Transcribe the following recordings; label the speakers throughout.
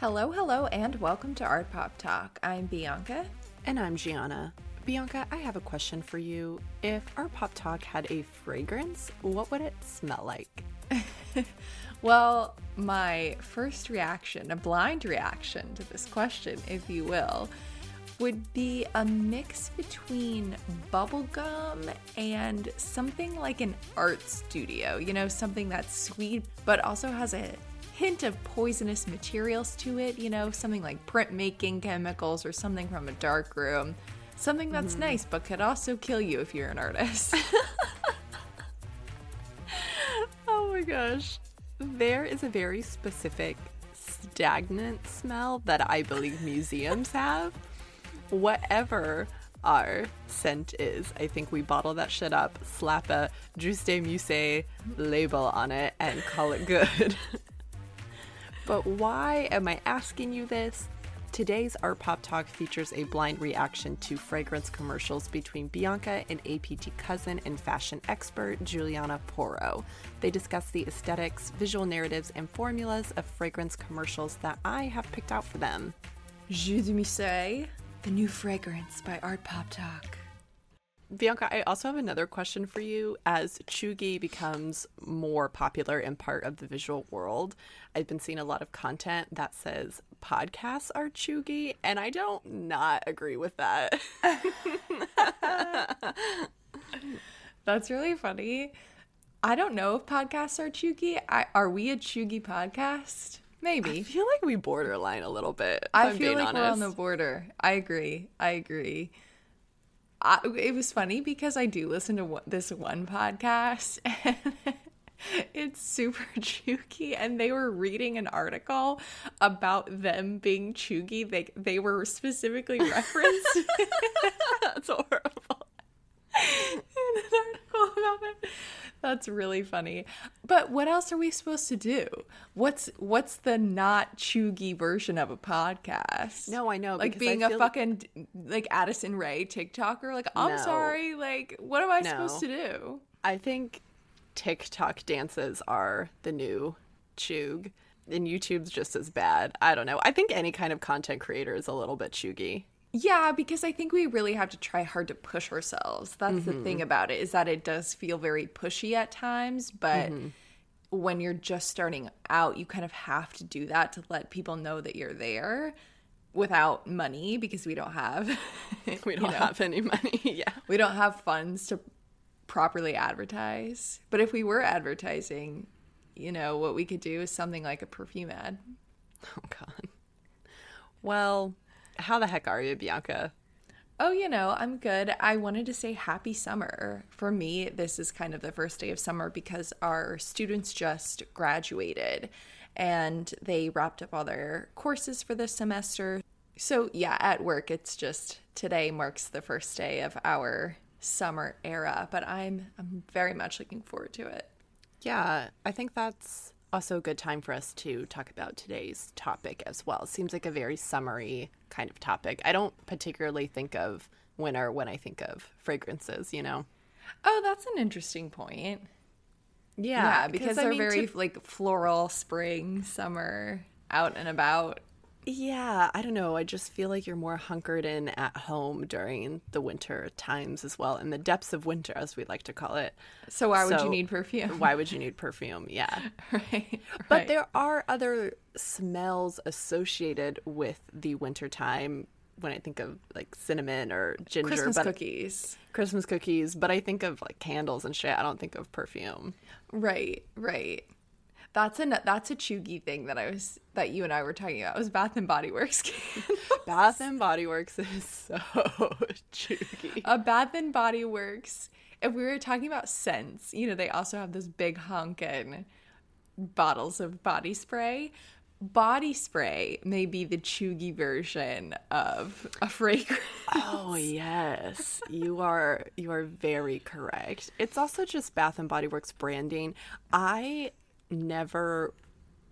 Speaker 1: Hello, hello, and welcome to Art Pop Talk. I'm Bianca.
Speaker 2: And I'm Gianna. Bianca, I have a question for you. If Art Pop Talk had a fragrance, what would it smell like?
Speaker 1: well, my first reaction, a blind reaction to this question, if you will, would be a mix between bubblegum and something like an art studio. You know, something that's sweet but also has a hint of poisonous materials to it, you know, something like printmaking chemicals or something from a dark room. Something that's mm-hmm. nice but could also kill you if you're an artist.
Speaker 2: oh my gosh. There is a very specific stagnant smell that I believe museums have. Whatever our scent is. I think we bottle that shit up, slap a Jus de Musée label on it, and call it good. But why am I asking you this? Today's Art Pop Talk features a blind reaction to fragrance commercials between Bianca and APT cousin and fashion expert Juliana Poro. They discuss the aesthetics, visual narratives, and formulas of fragrance commercials that I have picked out for them.
Speaker 1: Jus de Musée, the new fragrance by Art Pop Talk.
Speaker 2: Bianca, I also have another question for you. As Cheugy becomes more popular and part of the visual world, I've been seeing a lot of content that says podcasts are Cheugy, and I don't not agree with that.
Speaker 1: That's really funny. I don't know if podcasts are Cheugy. I, are we a Cheugy podcast? Maybe.
Speaker 2: I feel like we borderline a little bit.
Speaker 1: I feel like honest. we're on the border. I agree. I agree. I, it was funny because I do listen to this one podcast and it's super cheugy and they were reading an article about them being cheugy they they were specifically referenced.
Speaker 2: That's horrible
Speaker 1: in an article about it that's really funny. But what else are we supposed to do? What's what's the not cheugy version of a podcast?
Speaker 2: No, I know.
Speaker 1: Like being a fucking like Addison Rae TikToker. Like I'm no. sorry. Like what am I no. supposed to do?
Speaker 2: I think TikTok dances are the new chug, and YouTube's just as bad. I don't know. I think any kind of content creator is a little bit cheugy.
Speaker 1: Yeah, because I think we really have to try hard to push ourselves. That's mm-hmm. the thing mm-hmm. about it is that it does feel very pushy at times, but mm-hmm. when you're just starting out, you kind of have to do that to let people know that you're there without money because we don't have
Speaker 2: we don't know, have any money. yeah.
Speaker 1: We don't have funds to properly advertise. But if we were advertising, you know, what we could do is something like a perfume ad.
Speaker 2: Oh god. Well, how the heck are you, Bianca?
Speaker 1: Oh, you know, I'm good. I wanted to say happy summer. For me, this is kind of the first day of summer because our students just graduated and they wrapped up all their courses for this semester. So, yeah, at work, it's just today marks the first day of our summer era, but I'm I'm very much looking forward to it.
Speaker 2: Yeah, I think that's also a good time for us to talk about today's topic as well. Seems like a very summary kind of topic. I don't particularly think of winter when I think of fragrances, you know?
Speaker 1: Oh, that's an interesting point.
Speaker 2: Yeah,
Speaker 1: yeah because they're mean, very to... like floral, spring, summer, out and about.
Speaker 2: Yeah, I don't know. I just feel like you're more hunkered in at home during the winter times as well, in the depths of winter, as we like to call it.
Speaker 1: So why would you need perfume?
Speaker 2: Why would you need perfume? Yeah,
Speaker 1: right, right.
Speaker 2: But there are other smells associated with the winter time. When I think of like cinnamon or ginger,
Speaker 1: Christmas
Speaker 2: but,
Speaker 1: cookies,
Speaker 2: Christmas cookies, but I think of like candles and shit. I don't think of perfume.
Speaker 1: Right, right. That's a that's a cheugy thing that I was that you and I were talking about. It was Bath and Body Works.
Speaker 2: Bath and Body Works is so cheugy.
Speaker 1: A Bath and Body Works. If we were talking about scents, you know, they also have those big honkin' bottles of body spray. Body spray may be the cheugy version of a fragrance.
Speaker 2: Oh yes, you are you are very correct. It's also just Bath and Body Works branding. I never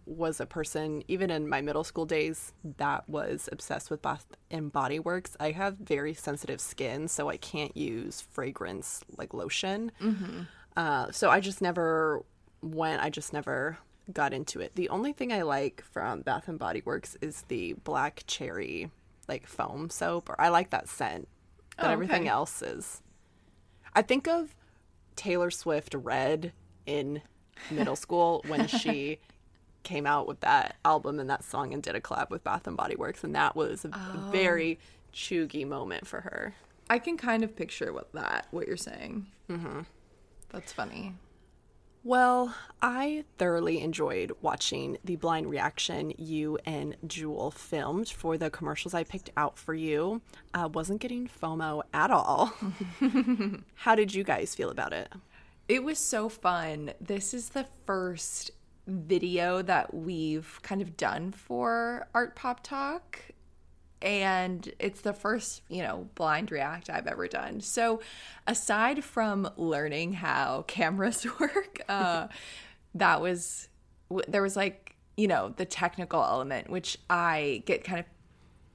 Speaker 2: was a person, even in my middle school days, that was obsessed with Bath and Body Works. I have very sensitive skin, so I can't use fragrance like lotion. Mm-hmm. Uh, so I just never went. I just never got into it. The only thing I like from Bath and Body Works is the black cherry like foam soap or I like that scent. But
Speaker 1: Oh,
Speaker 2: everything else is I think of Taylor Swift Red in middle school when she came out with that album and that song and did a collab with Bath and Body Works and that was a
Speaker 1: Oh.
Speaker 2: very chuggy moment for her.
Speaker 1: I can kind of picture what that what you're saying. Mm-hmm. That's funny.
Speaker 2: Well, I thoroughly enjoyed watching the blind reaction you and Jewel filmed for the commercials I picked out for you. I wasn't getting FOMO at all. How did you guys feel about it?
Speaker 1: It was so fun. This is the first video that we've kind of done for Art Pop Talk. And it's the first, you know, blind react I've ever done. So, aside from learning how cameras work, uh, that was, there was like, you know, the technical element, which I get kind of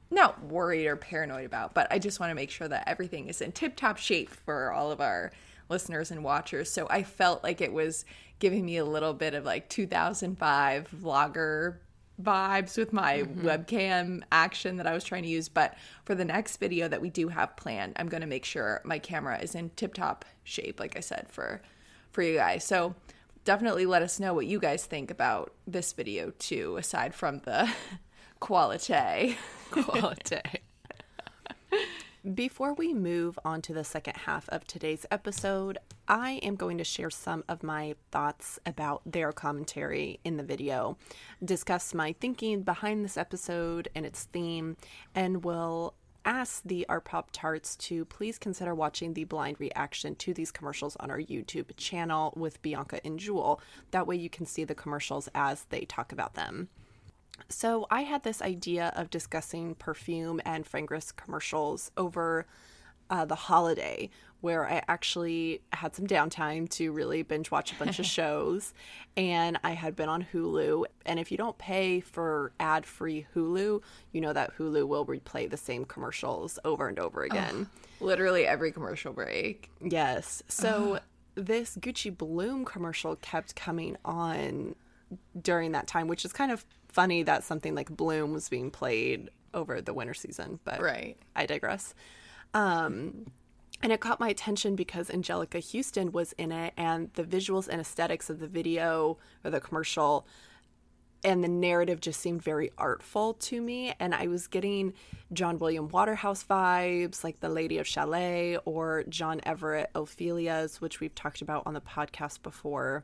Speaker 1: not worried or paranoid about, but I just want to make sure that everything is in tip top shape for all of our listeners and watchers. So I felt like it was giving me a little bit of like 2005 vlogger vibes with my mm-hmm. webcam action that I was trying to use. But for the next video that we do have planned, I'm going to make sure my camera is in tip top shape, like I said, for for you guys. So definitely let us know what you guys think about this video too, aside from the quality.
Speaker 2: Quality. Before we move on to the second half of today's episode, I am going to share some of my thoughts about their commentary in the video, discuss my thinking behind this episode and its theme, and will ask the Art Pop Tarts to please consider watching the blind reaction to these commercials on our YouTube channel with Bianca and Jewel. That way you can see the commercials as they talk about them. So I had this idea of discussing perfume and fragrance commercials over uh, the holiday, where I actually had some downtime to really binge watch a bunch of shows, and I had been on Hulu. And if you don't pay for ad-free Hulu, you know that Hulu will replay the same commercials over and over again.
Speaker 1: Literally every commercial break.
Speaker 2: Yes. So this Gucci Bloom commercial kept coming on during that time, which is kind of funny that something like Bloom was being played over the winter season, but
Speaker 1: Right.
Speaker 2: I digress. Um, and it caught my attention because Anjelica Huston was in it, and the visuals and aesthetics of the video or the commercial and the narrative just seemed very artful to me. And I was getting John William Waterhouse vibes, like The Lady of Shalott or John Everett Ophelia's, which we've talked about on the podcast before.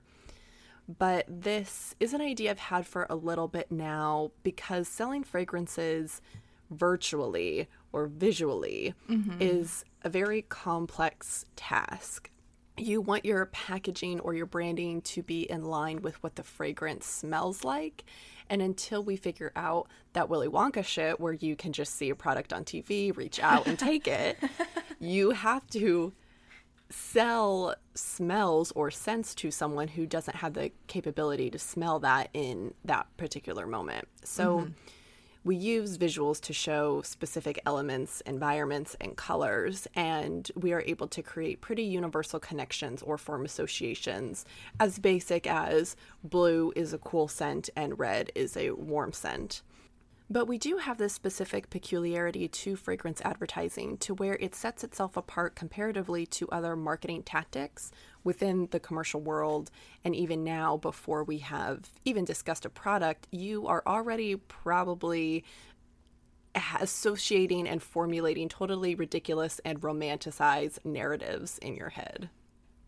Speaker 2: But this is an idea I've had for a little bit now because selling fragrances virtually or visually mm-hmm. is a very complex task. You want your packaging or your branding to be in line with what the fragrance smells like. And until we figure out that Willy Wonka shit where you can just see a product on TV, reach out and take it, you have to sell smells or scents to someone who doesn't have the capability to smell that in that particular moment. So mm-hmm. we use visuals to show specific elements, environments, and colors, and we are able to create pretty universal connections or form associations as basic as blue is a cool scent and red is a warm scent. But we do have this specific peculiarity to fragrance advertising to where it sets itself apart comparatively to other marketing tactics within the commercial world. And even now, before we have even discussed a product, you are already probably associating and formulating totally ridiculous and romanticized narratives in your head.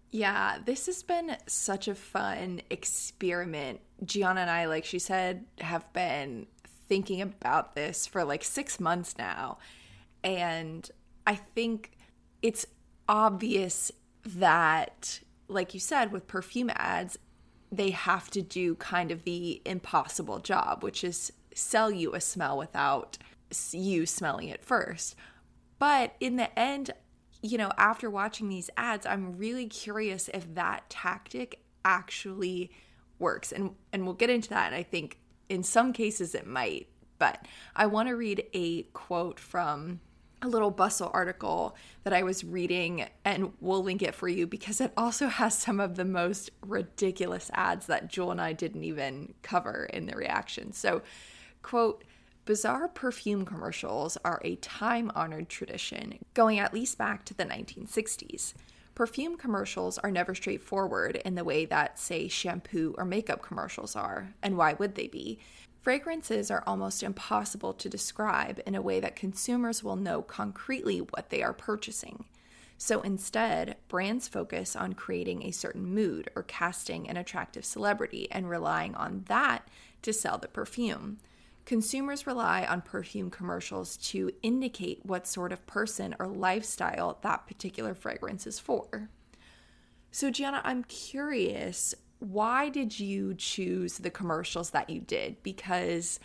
Speaker 1: Yeah, this has been such a fun experiment. Gianna and I, like she said, have been thinking about this for like six months now. And I think it's obvious that, like you said, with perfume ads, they have to do kind of the impossible job, which is sell you a smell without you smelling it first. But in the end, you know, after watching these ads, I'm really curious if that tactic actually works. And and we'll get into that. And I think in some cases it might. But I want to read a quote from a little Bustle article that I was reading, and we'll link it for you because it also has some of the most ridiculous ads that Jewel and I didn't even cover in the reaction. So, quote, bizarre perfume commercials are a time honored tradition going at least back to the 1960s. Perfume commercials are never straightforward in the way that, say, shampoo or makeup commercials are, and why would they be? Fragrances are almost impossible to describe in a way that consumers will know concretely what they are purchasing. So instead, brands focus on creating a certain mood or casting an attractive celebrity and relying on that to sell the perfume. Consumers rely on perfume commercials to indicate what sort of person or lifestyle that particular fragrance is for. So, Gianna, I'm curious why did you choose the commercials that you did? Because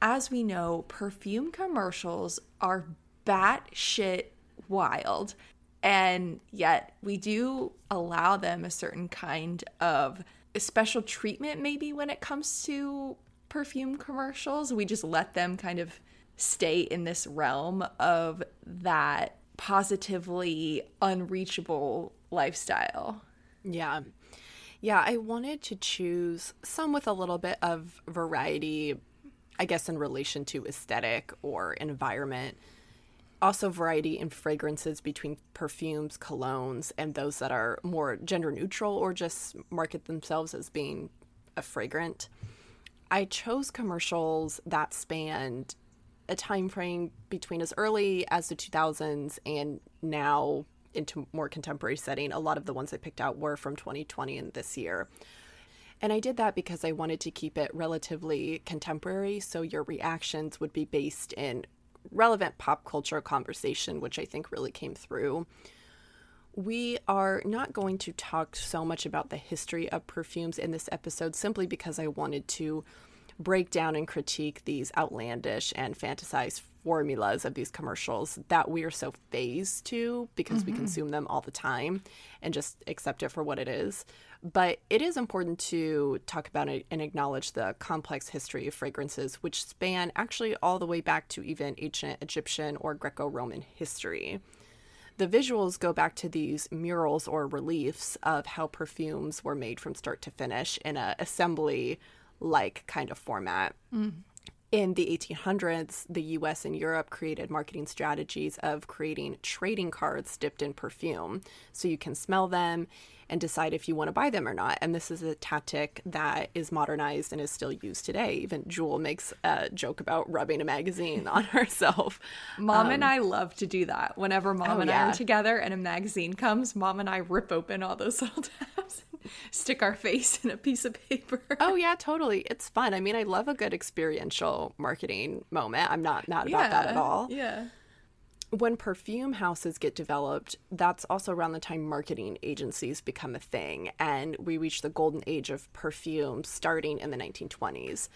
Speaker 1: as we know, perfume commercials are batshit wild. And yet we do allow them a certain kind of special treatment, maybe when it comes to perfume commercials. We just let them kind of stay in this realm of that positively unreachable lifestyle.
Speaker 2: Yeah. Yeah, I wanted to choose some with a little bit of variety, I guess, in relation to aesthetic or environment. Also, variety in fragrances between perfumes, colognes, and those that are more gender neutral or just market themselves as being a fragrant. I chose commercials that spanned a time frame between as early as the 2000s and now into more contemporary setting, a lot of the ones I picked out were from 2020 and this year. And I did that because I wanted to keep it relatively contemporary, so your reactions would be based in relevant pop culture conversation, which I think really came through. We are not going to talk so much about the history of perfumes in this episode simply because I wanted to break down and critique these outlandish and fantasized formulas of these commercials that we are so phased to because mm-hmm. we consume them all the time and just accept it for what it is. But it is important to talk about it and acknowledge the complex history of fragrances, which span actually all the way back to even ancient Egyptian or Greco Roman history. The visuals go back to these murals or reliefs of how perfumes were made from start to finish in a assembly like kind of format. Mm. In the 1800s, the US and Europe created marketing strategies of creating trading cards dipped in perfume. So you can smell them and decide if you want to buy them or not. And this is a tactic that is modernized and is still used today. Even Jewel makes a joke about rubbing a magazine on herself.
Speaker 1: Mom um, and I love to do that. Whenever mom oh, and yeah. I are together and a magazine comes, mom and I rip open all those little tabs stick our face in a piece of paper.
Speaker 2: oh yeah, totally. It's fun. I mean, I love a good experiential marketing moment. I'm not mad about yeah, that at all.
Speaker 1: Yeah.
Speaker 2: When perfume houses get developed, that's also around the time marketing agencies become a thing, and we reach the golden age of perfume starting in the 1920s.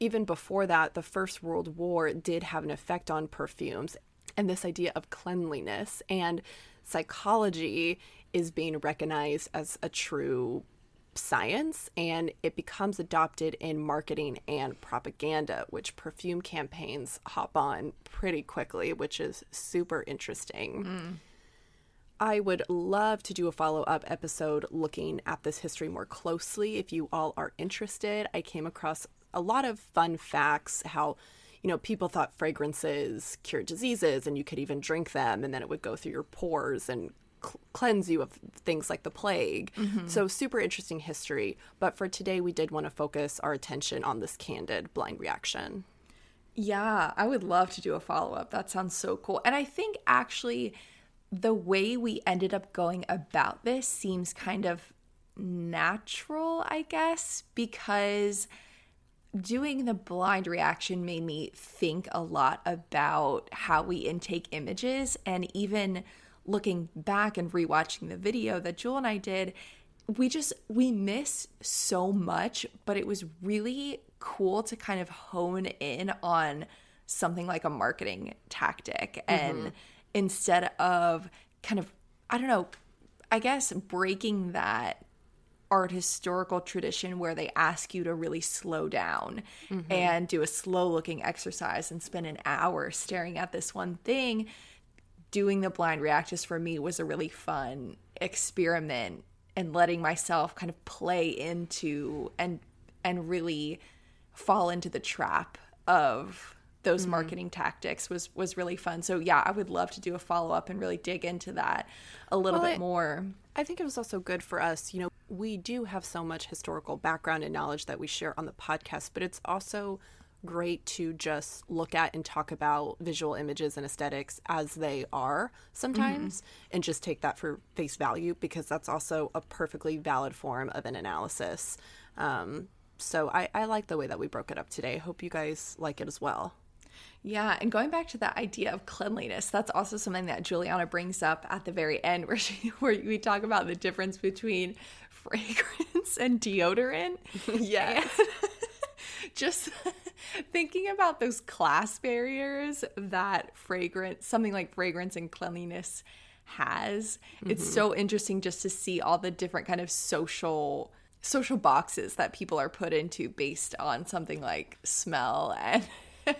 Speaker 2: Even before that, the First World War did have an effect on perfumes and this idea of cleanliness and psychology is being recognized as a true science and it becomes adopted in marketing and propaganda, which perfume campaigns hop on pretty quickly, which is super interesting. Mm. I would love to do a follow up episode looking at this history more closely if you all are interested. I came across a lot of fun facts, how you know, people thought fragrances cured diseases and you could even drink them and then it would go through your pores and cleanse you of things like the plague. Mm-hmm. So, super interesting history. But for today, we did want to focus our attention on this candid blind reaction.
Speaker 1: Yeah, I would love to do a follow up. That sounds so cool. And I think actually, the way we ended up going about this seems kind of natural, I guess, because doing the blind reaction made me think a lot about how we intake images and even looking back and rewatching the video that Jewel and I did, we just we miss so much, but it was really cool to kind of hone in on something like a marketing tactic and mm-hmm. instead of kind of I don't know, I guess breaking that art historical tradition where they ask you to really slow down and do a slow looking exercise and spend an hour staring at this one thing doing the blind reactors for me was a really fun experiment and letting myself kind of play into and and really fall into the trap of those
Speaker 2: Mm-hmm.
Speaker 1: marketing tactics was was really fun. So yeah, I would love to do a follow up and really dig into that a little
Speaker 2: Well,
Speaker 1: bit
Speaker 2: I-
Speaker 1: more.
Speaker 2: I think it was also good for us. You know, we do have so much historical background and knowledge that we share on the podcast, but it's also great to just look at and talk about visual images and aesthetics as they are sometimes and just take that for face value because that's also a perfectly valid form of an analysis. Um, so I, I like the way that we broke it up today. I hope you guys like it as well.
Speaker 1: Yeah, and going back to that idea of cleanliness, that's also something that Juliana brings up at the very end, where she where we talk about the difference between fragrance and deodorant.
Speaker 2: Yes.
Speaker 1: Just thinking about those class barriers that fragrance, something like fragrance and cleanliness has. It's so interesting just to see all the different kind of social social boxes that people are put into based on something like smell and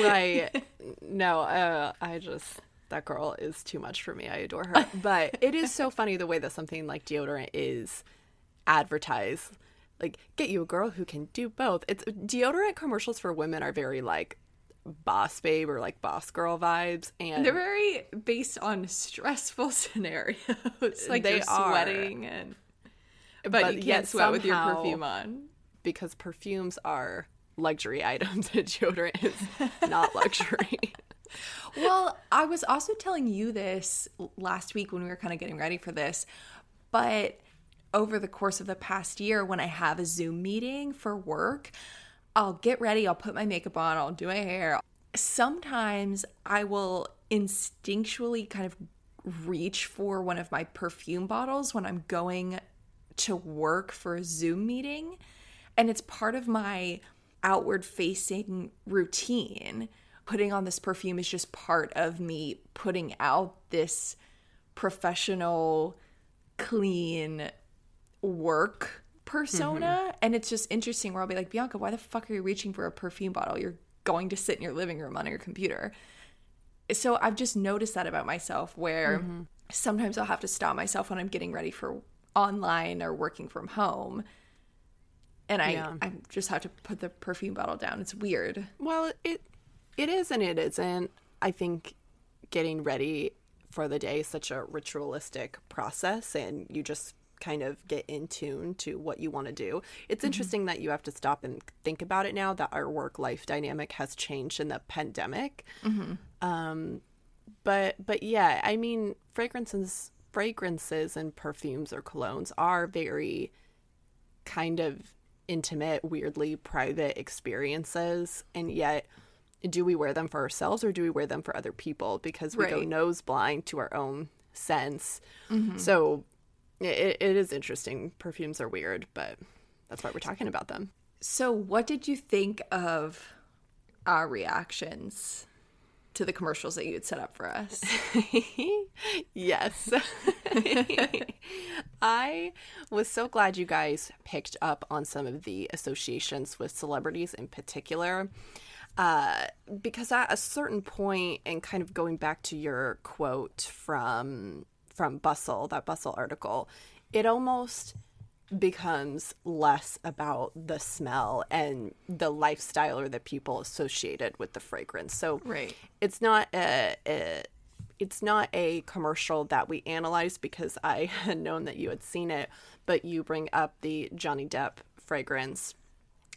Speaker 2: right. No uh, i just that girl is too much for me. I adore her. But it is so funny the way that something like deodorant is advertised like get you a girl who can do both it's deodorant commercials for women are very like boss babe or like boss girl vibes and
Speaker 1: They're very based on stressful scenarios. Uh, like
Speaker 2: They
Speaker 1: you're
Speaker 2: are.
Speaker 1: sweating and but,
Speaker 2: But
Speaker 1: you can't sweat with your perfume on.
Speaker 2: because perfumes are luxury items and deodorant is not luxury
Speaker 1: Well, I was also telling you this last week when we were kind of getting ready for this, but over the course of the past year, when I have a Zoom meeting for work, I'll get ready, I'll put my makeup on, I'll do my hair. Sometimes I will instinctually kind of reach for one of my perfume bottles when I'm going to work for a Zoom meeting. And it's part of my outward facing routine. Putting on this perfume is just part of me putting out this professional, clean work persona. Mm-hmm. And it's just interesting where I'll be like, Bianca, why the fuck are you reaching for a perfume bottle? You're going to sit in your living room on your computer. So I've just noticed that about myself where mm-hmm. sometimes I'll have to stop myself when I'm getting ready for online or working from home. And I,
Speaker 2: Yeah.
Speaker 1: I just have to put the perfume bottle down. It's weird.
Speaker 2: Well, it it is and it isn't. I think getting ready for the day is such a ritualistic process and you just kind of get in tune to what you want to do. It's mm-hmm. interesting that you have to stop and think about it now that our work life dynamic has changed in the pandemic. Mm-hmm. Um but but yeah, I mean fragrances fragrances and perfumes or colognes are very kind of intimate, weirdly private experiences, and yet do we wear them for ourselves or do we wear them for other people? Because we go nose blind to our own sense. Mm-hmm. So it, it is interesting. Perfumes are weird, but that's why we're talking about them.
Speaker 1: So, what did you think of our reactions to the commercials that you had set up for us?
Speaker 2: yes. I was so glad you guys picked up on some of the associations with celebrities in particular. Uh, because at a certain point, and kind of going back to your quote from from Bustle, that Bustle article, it almost becomes less about the smell and the lifestyle or the people associated with the fragrance. So
Speaker 1: Right.
Speaker 2: it's not a, a it's not a commercial that we analyze because I had known that you had seen it, but you bring up the Johnny Depp fragrance,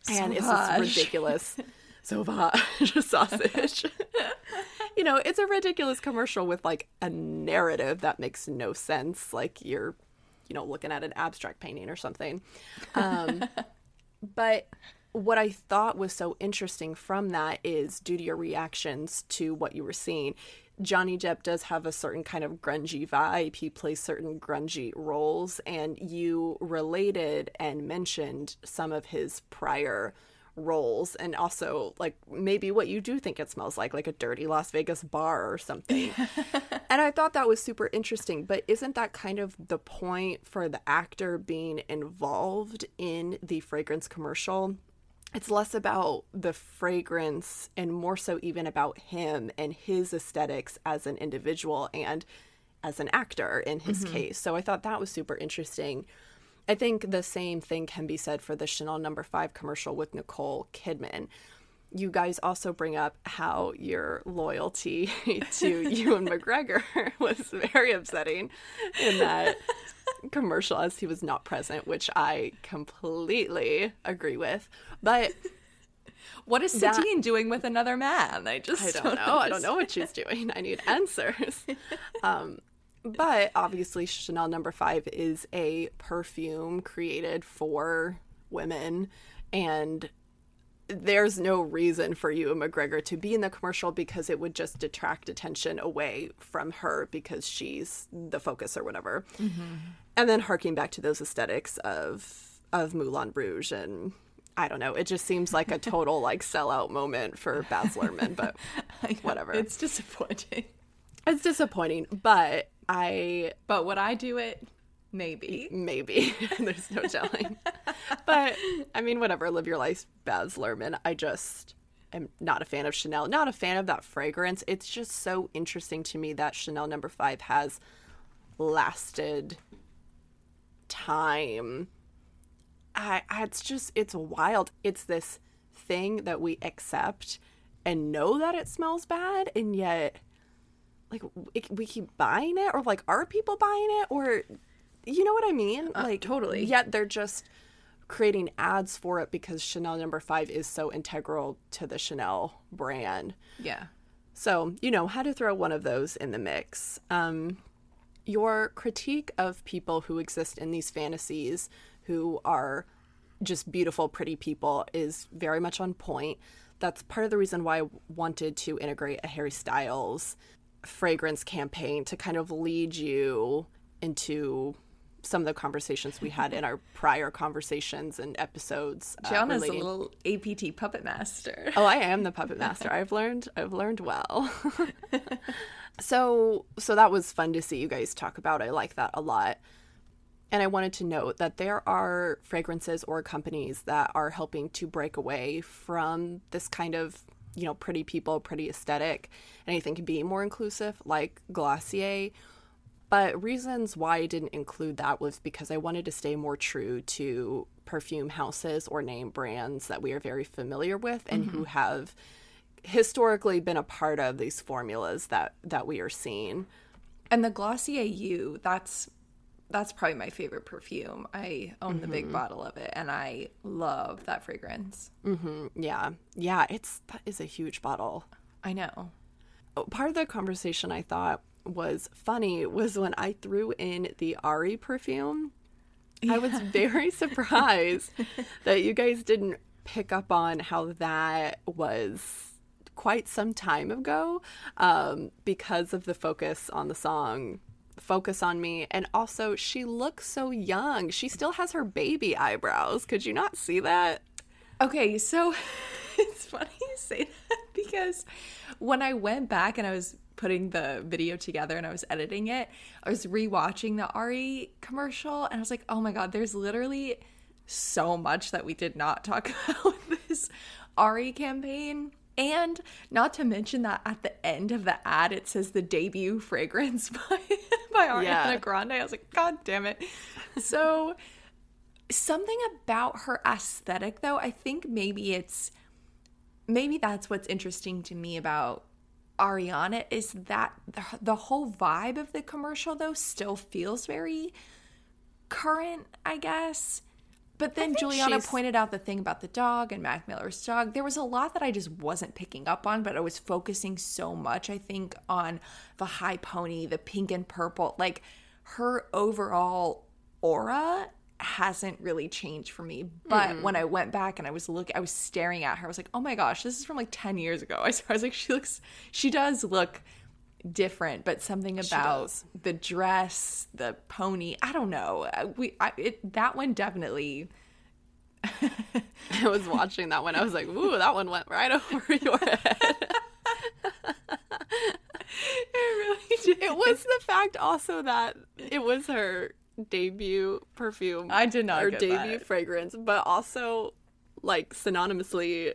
Speaker 2: and it's this ridiculous sauvage sausage. you know, it's a ridiculous commercial with like a narrative that makes no sense. Like you're, you know, looking at an abstract painting or something. Um, but what I thought was so interesting from that is due to your reactions to what you were seeing. Johnny Depp does have a certain kind of grungy vibe. He plays certain grungy roles, and you related and mentioned some of his prior roles and also like maybe what you do think it smells like like a dirty Las Vegas bar or something. and I thought that was super interesting, but isn't that kind of the point for the actor being involved in the fragrance commercial? It's less about the fragrance and more so even about him and his aesthetics as an individual and as an actor in his mm-hmm. case. So I thought that was super interesting. I think the same thing can be said for the Chanel number no. 5 commercial with Nicole Kidman. You guys also bring up how your loyalty to Ewan McGregor was very upsetting in that commercial as he was not present, which I completely agree with. But
Speaker 1: what is Satine that, doing with another man? I just
Speaker 2: I don't, don't know. Understand. I don't know what she's doing. I need answers. Um, but obviously, Chanel number five is a perfume created for women. And there's no reason for Ewan McGregor to be in the commercial because it would just detract attention away from her because she's the focus or whatever. Mm-hmm. And then harking back to those aesthetics of of Moulin Rouge and I don't know. It just seems like a total like sellout moment for Baz Luhrmann, but whatever.
Speaker 1: It's disappointing.
Speaker 2: It's disappointing, but I
Speaker 1: but would I do it? Maybe.
Speaker 2: Maybe. There's no telling. but I mean, whatever. Live your life, Baz Luhrmann. I just am not a fan of Chanel. Not a fan of that fragrance. It's just so interesting to me that Chanel number five has lasted time. I, I it's just it's wild. It's this thing that we accept and know that it smells bad, and yet like we keep buying it or like are people buying it or you know what I mean?
Speaker 1: Uh, like totally.
Speaker 2: Yet they're just creating ads for it because Chanel number 5 is so integral to the Chanel brand.
Speaker 1: Yeah.
Speaker 2: So, you know, how to throw one of those in the mix. Um your critique of people who exist in these fantasies who are just beautiful pretty people is very much on point. That's part of the reason why I wanted to integrate a Harry Styles fragrance campaign to kind of lead you into some of the conversations we had in our prior conversations and episodes.
Speaker 1: Uh, Gianna's relating... a little APT puppet master.
Speaker 2: oh, I am the puppet master. I've learned. I've learned well. so, so that was fun to see you guys talk about. I like that a lot. And I wanted to note that there are fragrances or companies that are helping to break away from this kind of you know, pretty people, pretty aesthetic, anything can be more inclusive, like Glossier. But reasons why I didn't include that was because I wanted to stay more true to perfume houses or name brands that we are very familiar with and mm-hmm. who have historically been a part of these formulas that that we are seeing.
Speaker 1: And the Glossier You, that's that's probably my favorite perfume. I own mm-hmm. the big mm-hmm. bottle of it and I love that fragrance.
Speaker 2: Mm-hmm. Yeah. Yeah, it's that is a huge bottle.
Speaker 1: I know.
Speaker 2: Oh, part of the conversation I thought was funny was when I threw in the Ari perfume. Yeah. I was very surprised that you guys didn't pick up on how that was quite some time ago um, because of the focus on the song focus on me. And also, she looks so young. She still has her baby eyebrows. Could you not see that?
Speaker 1: Okay, so it's funny you say that because when I went back and I was putting the video together and I was editing it, I was rewatching the Ari commercial and I was like, oh my God, there's literally so much that we did not talk about with this Ari campaign. And not to mention that at the end of the ad, it says the debut fragrance by, by Ariana yeah. Grande. I was like, God damn it. So, something about her aesthetic, though, I think maybe it's maybe that's what's interesting to me about Ariana is that the, the whole vibe of the commercial, though, still feels very current, I guess. But then Juliana she's... pointed out the thing about the dog and Mac Miller's dog. There was a lot that I just wasn't picking up on, but I was focusing so much, I think, on the high pony, the pink and purple. Like her overall aura hasn't really changed for me. But mm when I went back and I was looking, I was staring at her. I was like, oh my gosh, this is from like 10 years ago. I was like, she looks, she does look different, but something about the dress, the pony. I don't know. Uh, we I, it, that one definitely
Speaker 2: I was watching that one. I was like, ooh, that one went right over your head.
Speaker 1: It really did.
Speaker 2: it was the fact also that it was her debut perfume.
Speaker 1: I did not
Speaker 2: Her debut
Speaker 1: that.
Speaker 2: fragrance, but also like synonymously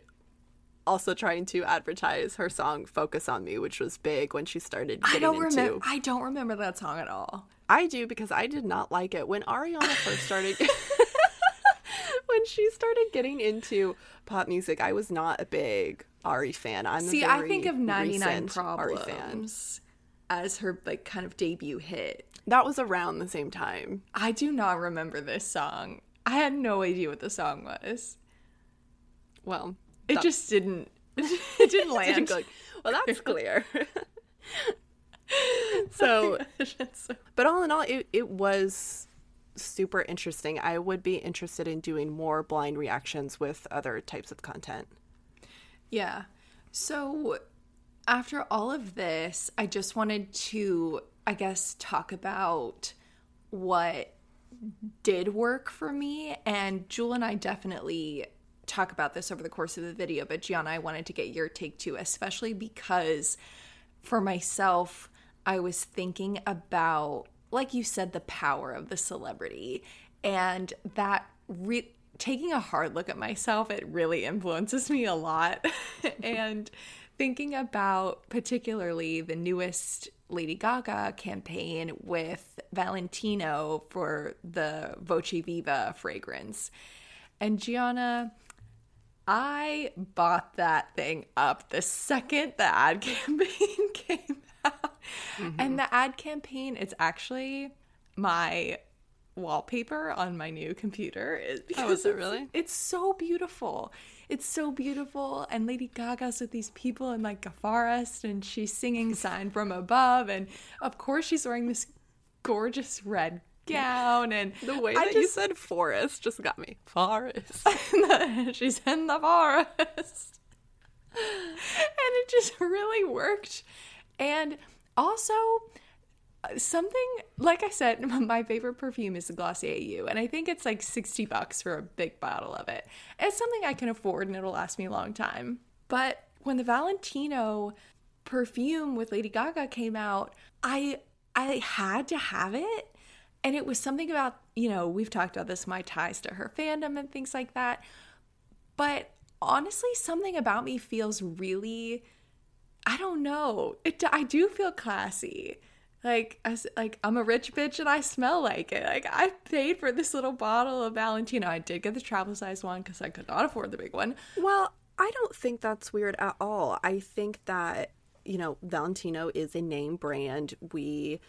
Speaker 2: also trying to advertise her song Focus on Me, which was big when she started getting
Speaker 1: I don't
Speaker 2: into
Speaker 1: remember. I don't remember that song at all.
Speaker 2: I do because I did not like it when Ariana first started. when she started getting into pop music, I was not a big Ari fan. I'm
Speaker 1: See, I think of 99
Speaker 2: recent Ari fan.
Speaker 1: Problems as her like kind of debut hit.
Speaker 2: That was around the same time.
Speaker 1: I do not remember this song. I had no idea what the song was.
Speaker 2: Well,
Speaker 1: It
Speaker 2: that-
Speaker 1: just didn't. It didn't land.
Speaker 2: didn't go well, that's clear. so,
Speaker 1: So-
Speaker 2: but all in all, it, it was super interesting. I would be interested in doing more blind reactions with other types of content.
Speaker 1: Yeah. So after all of this, I just wanted to, I guess, talk about what did work for me. And Jewel and I definitely talk about this over the course of the video, but Gianna, I wanted to get your take too, especially because for myself, I was thinking about, like you said, the power of the celebrity and that re- taking a hard look at myself, it really influences me a lot. and thinking about particularly the newest Lady Gaga campaign with Valentino for the Voce Viva fragrance. And Gianna, I bought that thing up the second the ad campaign came out. And mm-hmm. the ad campaign is actually my wallpaper on my new computer
Speaker 2: Oh, is it
Speaker 1: it's-
Speaker 2: really?
Speaker 1: it's so beautiful. It's so beautiful. And Lady Gaga's with these people in like a forest and she's singing Sine from Above. And of course, she's wearing this gorgeous red gown. And
Speaker 2: The way
Speaker 1: I
Speaker 2: that you said forest just got me. Forest.
Speaker 1: she's in the forest. and it just really worked. And also, something like I said, my favorite perfume is the Glossier You, and I think it's like 60 bucks for a big bottle of it. It's something I can afford and it'll last me a long time. But when the Valentino perfume with Lady Gaga came out, I I had to have it. And it was something about, you know, we've talked about this, my ties to her fandom and things like that. But honestly, something about me feels really, I don't know. It, I do feel classy. Like, I, like I'm a rich bitch and I smell like it. Like I paid for this little bottle of Valentino. I did get the travel size one because I could not afford the big one.
Speaker 2: Well, I don't think that's weird at all. I think that, you know, Valentino is a name brand. We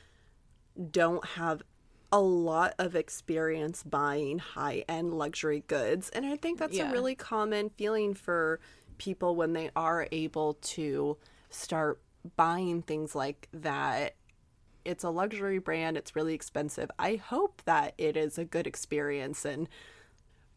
Speaker 2: don't have a lot of experience buying high end luxury goods. And I think that's
Speaker 1: Yeah.
Speaker 2: a really common feeling for people when they are able to start buying things like that. It's a luxury brand, it's really expensive. I hope that it is a good experience and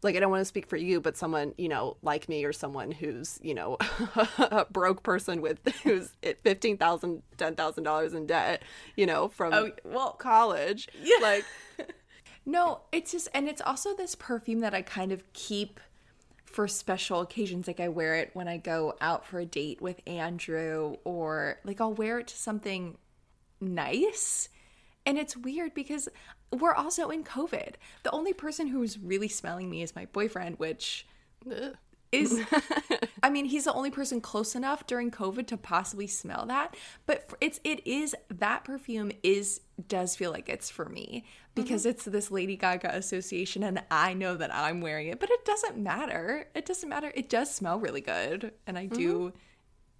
Speaker 2: like I don't want to speak for you, but someone you know like me or someone who's you know a broke person with who's at fifteen thousand, ten thousand dollars in debt, you know, from
Speaker 1: Oh, well,
Speaker 2: college, like
Speaker 1: No, it's just, and it's also this perfume that I kind of keep for special occasions. Like I wear it when I go out for a date with Andrew, or like I'll wear it to something nice. And it's weird because we're also in COVID. The only person who's really smelling me is my boyfriend, which
Speaker 2: ugh.
Speaker 1: is I mean, he's the only person close enough during COVID to possibly smell that. But it's it is that perfume is does feel like it's for me because mm-hmm. it's this Lady Gaga association, and I know that I'm wearing it. But it doesn't matter. It doesn't matter. It does smell really good, and I do.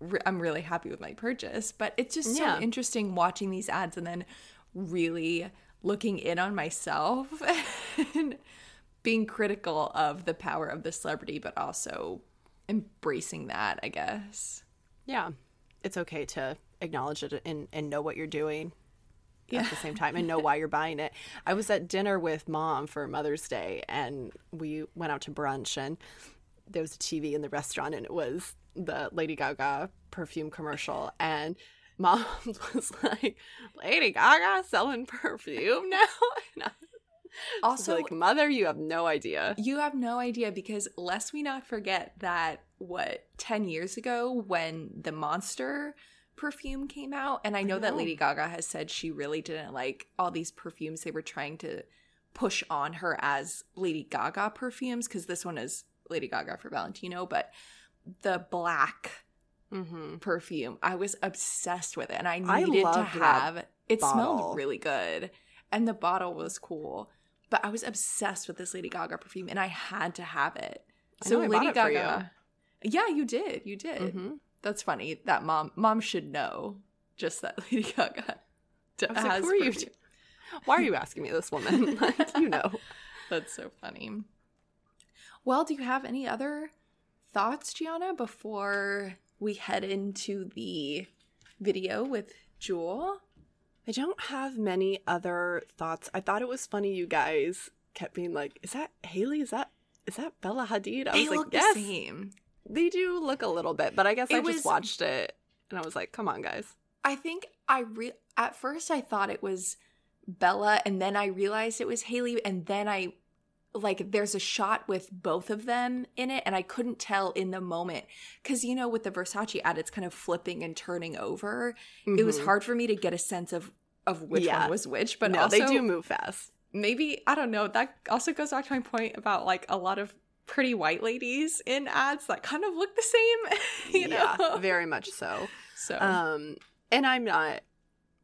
Speaker 1: Mm-hmm. re- I'm really happy with my purchase. But it's just so interesting watching these ads and then really looking in on myself and being critical of the power of the celebrity, but also embracing that, I guess.
Speaker 2: yeah, it's okay to acknowledge it and and know what you're doing. At the same time, and know why you're buying it. I was at dinner with mom for Mother's Day, and we went out to brunch, and there was a TV in the restaurant, and it was the Lady Gaga perfume commercial, and mom was like, "Lady Gaga selling perfume now," and I, Also, like, mother, you have no idea.
Speaker 1: you have no idea because lest we not forget that what 10 years ago when the monster perfume came out and i know that
Speaker 2: know.
Speaker 1: lady gaga has said she really didn't like all these perfumes they were trying to push on her as lady gaga perfumes because this one is lady gaga for valentino but the black
Speaker 2: Mm-hmm.
Speaker 1: perfume i was obsessed with it and i
Speaker 2: I
Speaker 1: needed to have it
Speaker 2: bottle.
Speaker 1: smelled really good and the bottle was cool but i was obsessed with this lady gaga perfume and i had to have it so
Speaker 2: I
Speaker 1: lady
Speaker 2: it for you.
Speaker 1: gaga yeah you did you did
Speaker 2: Mm-hmm.
Speaker 1: that's funny that mom mom should know just that lady gaga
Speaker 2: I was like, who are you?
Speaker 1: perfume.
Speaker 2: Why are you asking me this woman? like, you know.
Speaker 1: that's so funny well do you have any other thoughts gianna before we head into the video with jewel
Speaker 2: I don't have many other thoughts. I thought it was funny you guys kept being like, "Is that Hailey? Is that is that Bella Hadid?" I
Speaker 1: they
Speaker 2: was like, "Yes,
Speaker 1: the
Speaker 2: they do look a little bit." But I guess I
Speaker 1: It
Speaker 2: just watched it and I was like, "Come on, guys."
Speaker 1: I think I re- at first I thought it was Bella and then I realized it was Hailey and then I like there's a shot with both of them in it and I couldn't tell in the moment cuz you know with the Versace ad it's kind of flipping and turning over. It was
Speaker 2: Mhm.
Speaker 1: hard for me to get a sense of of which
Speaker 2: Yeah.
Speaker 1: one was which, but
Speaker 2: no,
Speaker 1: also
Speaker 2: they do move fast.
Speaker 1: maybe I don't know. That also goes back to my point about like a lot of pretty white ladies in ads that kind of look the same, you know.
Speaker 2: Yeah, very much so.
Speaker 1: so
Speaker 2: Um, and I'm not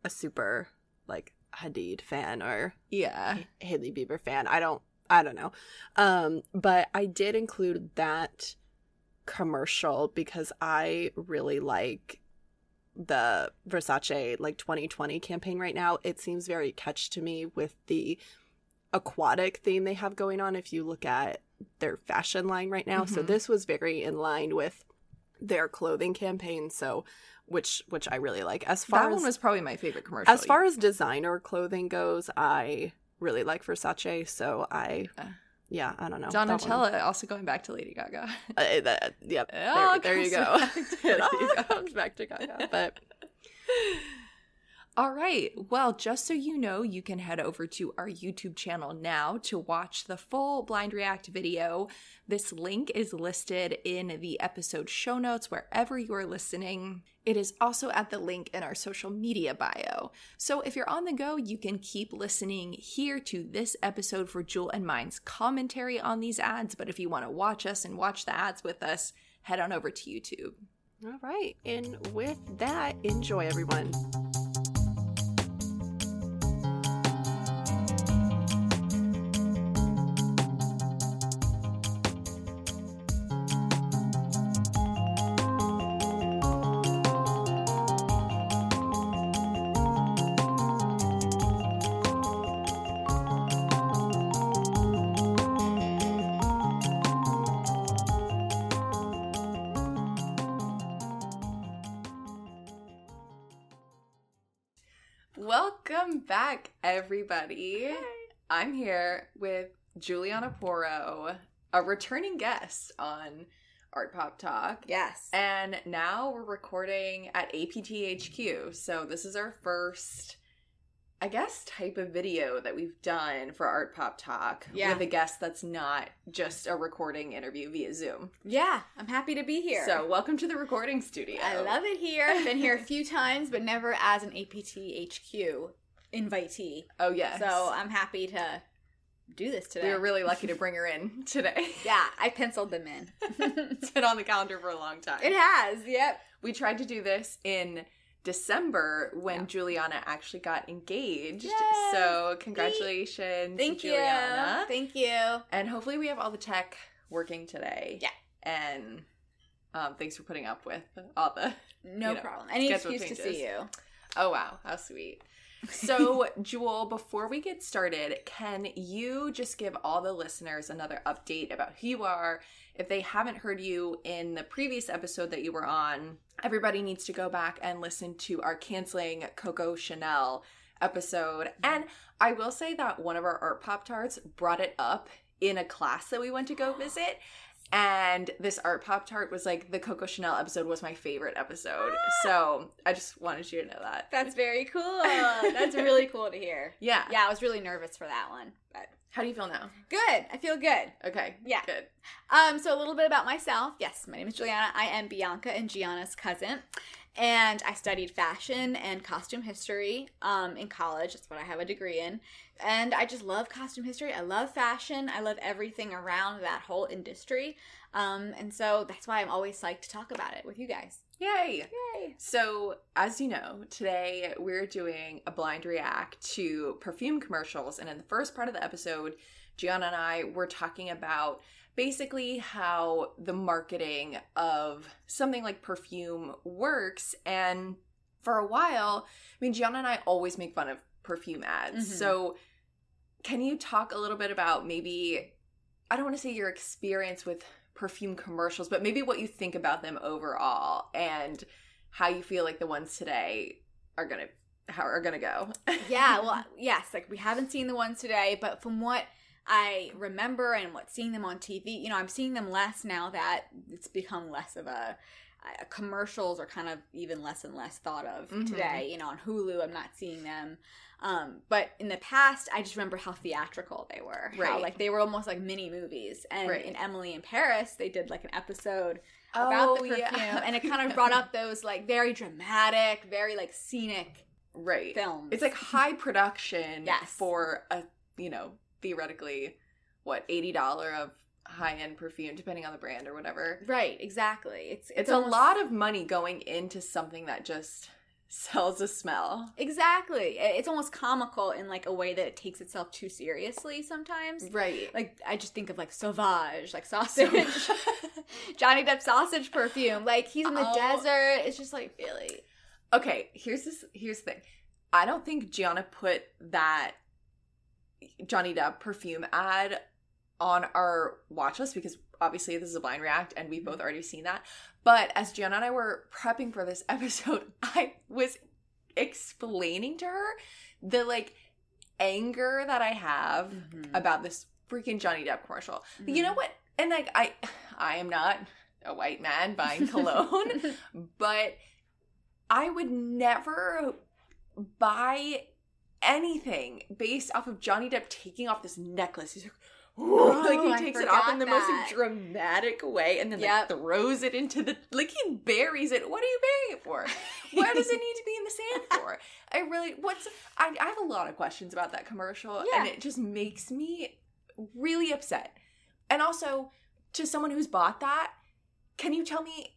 Speaker 2: a super like Hadid fan or
Speaker 1: yeah.
Speaker 2: Hailey Bieber fan. I don't I don't know. Um, but I did include that commercial because I really like the Versace like 2020 campaign right now. It seems very catch to me with the aquatic theme they have going on if you look at their fashion line right now. So
Speaker 1: Mhm.
Speaker 2: this was very in line with their clothing campaign so which which I really like. As far
Speaker 1: That
Speaker 2: as
Speaker 1: one was probably my favorite commercial.
Speaker 2: as far as designer clothing goes, I really like Versace, so I
Speaker 1: Uh,
Speaker 2: yeah, I don't know.
Speaker 1: Donatella, also going back to Lady Gaga.
Speaker 2: Uh, that, yep. There, there you go. it all comes back to Gaga. But
Speaker 1: All right. Well, just so you know, you can head over to our YouTube channel now to watch the full Blind React video. This link is listed in the episode show notes wherever you are listening. It is also at the link in our social media bio. So if you're on the go, you can keep listening here to this episode for Jewel and Mine's commentary on these ads. But if you want to watch us and watch the ads with us, head on over to YouTube.
Speaker 2: all right, and with that, enjoy everyone.
Speaker 1: Back, everybody. I'm here with Juliana Poro, a returning guest on Art Pop Talk.
Speaker 3: Yes.
Speaker 1: And now we're recording at APTHQ. So this is our first, I guess, type of video that we've done for Art Pop Talk
Speaker 3: Yeah.
Speaker 1: with a guest that's not just a recording interview via Zoom.
Speaker 3: Yeah, I'm happy to be here.
Speaker 1: So welcome to the recording studio.
Speaker 3: I love it here. I've been here a few times, but never as an APT invitee.
Speaker 1: Oh yes.
Speaker 3: So I'm happy to do this today.
Speaker 1: we were really lucky to bring her in today.
Speaker 3: yeah, I penciled them in.
Speaker 1: it's been on the calendar for a long time.
Speaker 3: it has. Yep.
Speaker 1: we tried to do this in December when
Speaker 3: Yeah.
Speaker 1: Juliana actually got engaged.
Speaker 3: Yes.
Speaker 1: So congratulations,
Speaker 3: Thank
Speaker 1: Juliana.
Speaker 3: you. Thank you.
Speaker 1: and hopefully we have all the tech working today.
Speaker 3: Yeah.
Speaker 1: And um, thanks for putting up with all the.
Speaker 3: No
Speaker 1: You know,
Speaker 3: problem. Any excuse to see you.
Speaker 1: Oh wow, how sweet. So, Jewel, before we get started, can you just give all the listeners another update about who you are? If they haven't heard you in the previous episode that you were on, everybody needs to go back and listen to our canceling Coco Chanel episode. Mm-hmm. And I will say that one of our art pop tarts brought it up in a class that we went to go visit. And this art pop tart was like the Coco Chanel episode was my favorite episode. So I just wanted you to know that.
Speaker 3: That's very cool. That's really cool to hear.
Speaker 1: Yeah.
Speaker 3: Yeah, I was really nervous for that one, but
Speaker 1: How do you feel now?
Speaker 3: Good. I feel good.
Speaker 1: Okay.
Speaker 3: Yeah.
Speaker 1: Good.
Speaker 3: Um, so a little bit about myself. Yes, my name is Juliana. I am Bianca and Gianna's cousin. And I studied fashion and costume history um, in college. That's what I have a degree in. And I just love costume history. I love fashion. I love everything around that whole industry. Um, and so that's why I'm always psyched to talk about it with you guys.
Speaker 1: Yay.
Speaker 3: Yay.
Speaker 1: So, as you know, today we're doing a blind react to perfume commercials. And in the first part of the episode, Gianna and I were talking about basically how the marketing of something like perfume works. And for a while, I mean, Gianna and I always make fun of perfume ads.
Speaker 3: Mhm.
Speaker 1: So, can you talk a little bit about maybe, I don't want to say your experience with perfume commercials, but maybe what you think about them overall and how you feel like the ones today are gonna how are gonna go.
Speaker 3: yeah, well, yes, like we haven't seen the ones today, but from what I remember and what seeing them on TV, you know, I'm seeing them less now that it's become less of a uh, commercials are kind of even less and less thought of
Speaker 1: Mhm.
Speaker 3: today. You know, on Hulu, I'm not seeing them. Um, but in the past, I just remember how theatrical they were. How,
Speaker 1: Right.
Speaker 3: like they were almost like mini movies. And
Speaker 1: Right.
Speaker 3: in Emily in Paris, they did like an episode about the perfume, and it kind of brought up those like very dramatic, very like scenic
Speaker 1: right.
Speaker 3: films.
Speaker 1: It's like high production
Speaker 3: Yes.
Speaker 1: for a you know theoretically what eighty dollar of high end perfume depending on the brand or whatever.
Speaker 3: Right, exactly. It's
Speaker 1: It's, a
Speaker 3: almost-
Speaker 1: lot of money going into something that just sells a smell.
Speaker 3: Exactly. It's almost comical in like a way that it takes itself too seriously sometimes.
Speaker 1: Right.
Speaker 3: Like I just think of like sauvage, like sausage, Johnny Depp sausage perfume. Like he's in the
Speaker 1: Oh.
Speaker 3: desert. It's just like really.
Speaker 1: Okay, here's this. Here's the thing. I don't think Gianna put that Johnny Depp perfume ad on our watch list because obviously this is a blind react and we've both already seen that. But as Gianna and I were prepping for this episode, I was explaining to her the like anger that I have
Speaker 3: Mhm.
Speaker 1: about this freaking Johnny Depp commercial. But you know
Speaker 3: Mhm.
Speaker 1: what? And like I I am not a white man buying cologne, but I would never buy anything based off of Johnny Depp taking off this necklace. He's like,
Speaker 3: Oh,
Speaker 1: like he
Speaker 3: I
Speaker 1: takes it off in the
Speaker 3: forgot
Speaker 1: most dramatic way and then
Speaker 3: Yep.
Speaker 1: like throws it into the like he buries it. What are you burying it for? Where does it need to be in the sand for? I really what's I, I have a lot of questions about that commercial
Speaker 3: Yeah.
Speaker 1: and it just makes me really upset. And also to someone who's bought that, can you tell me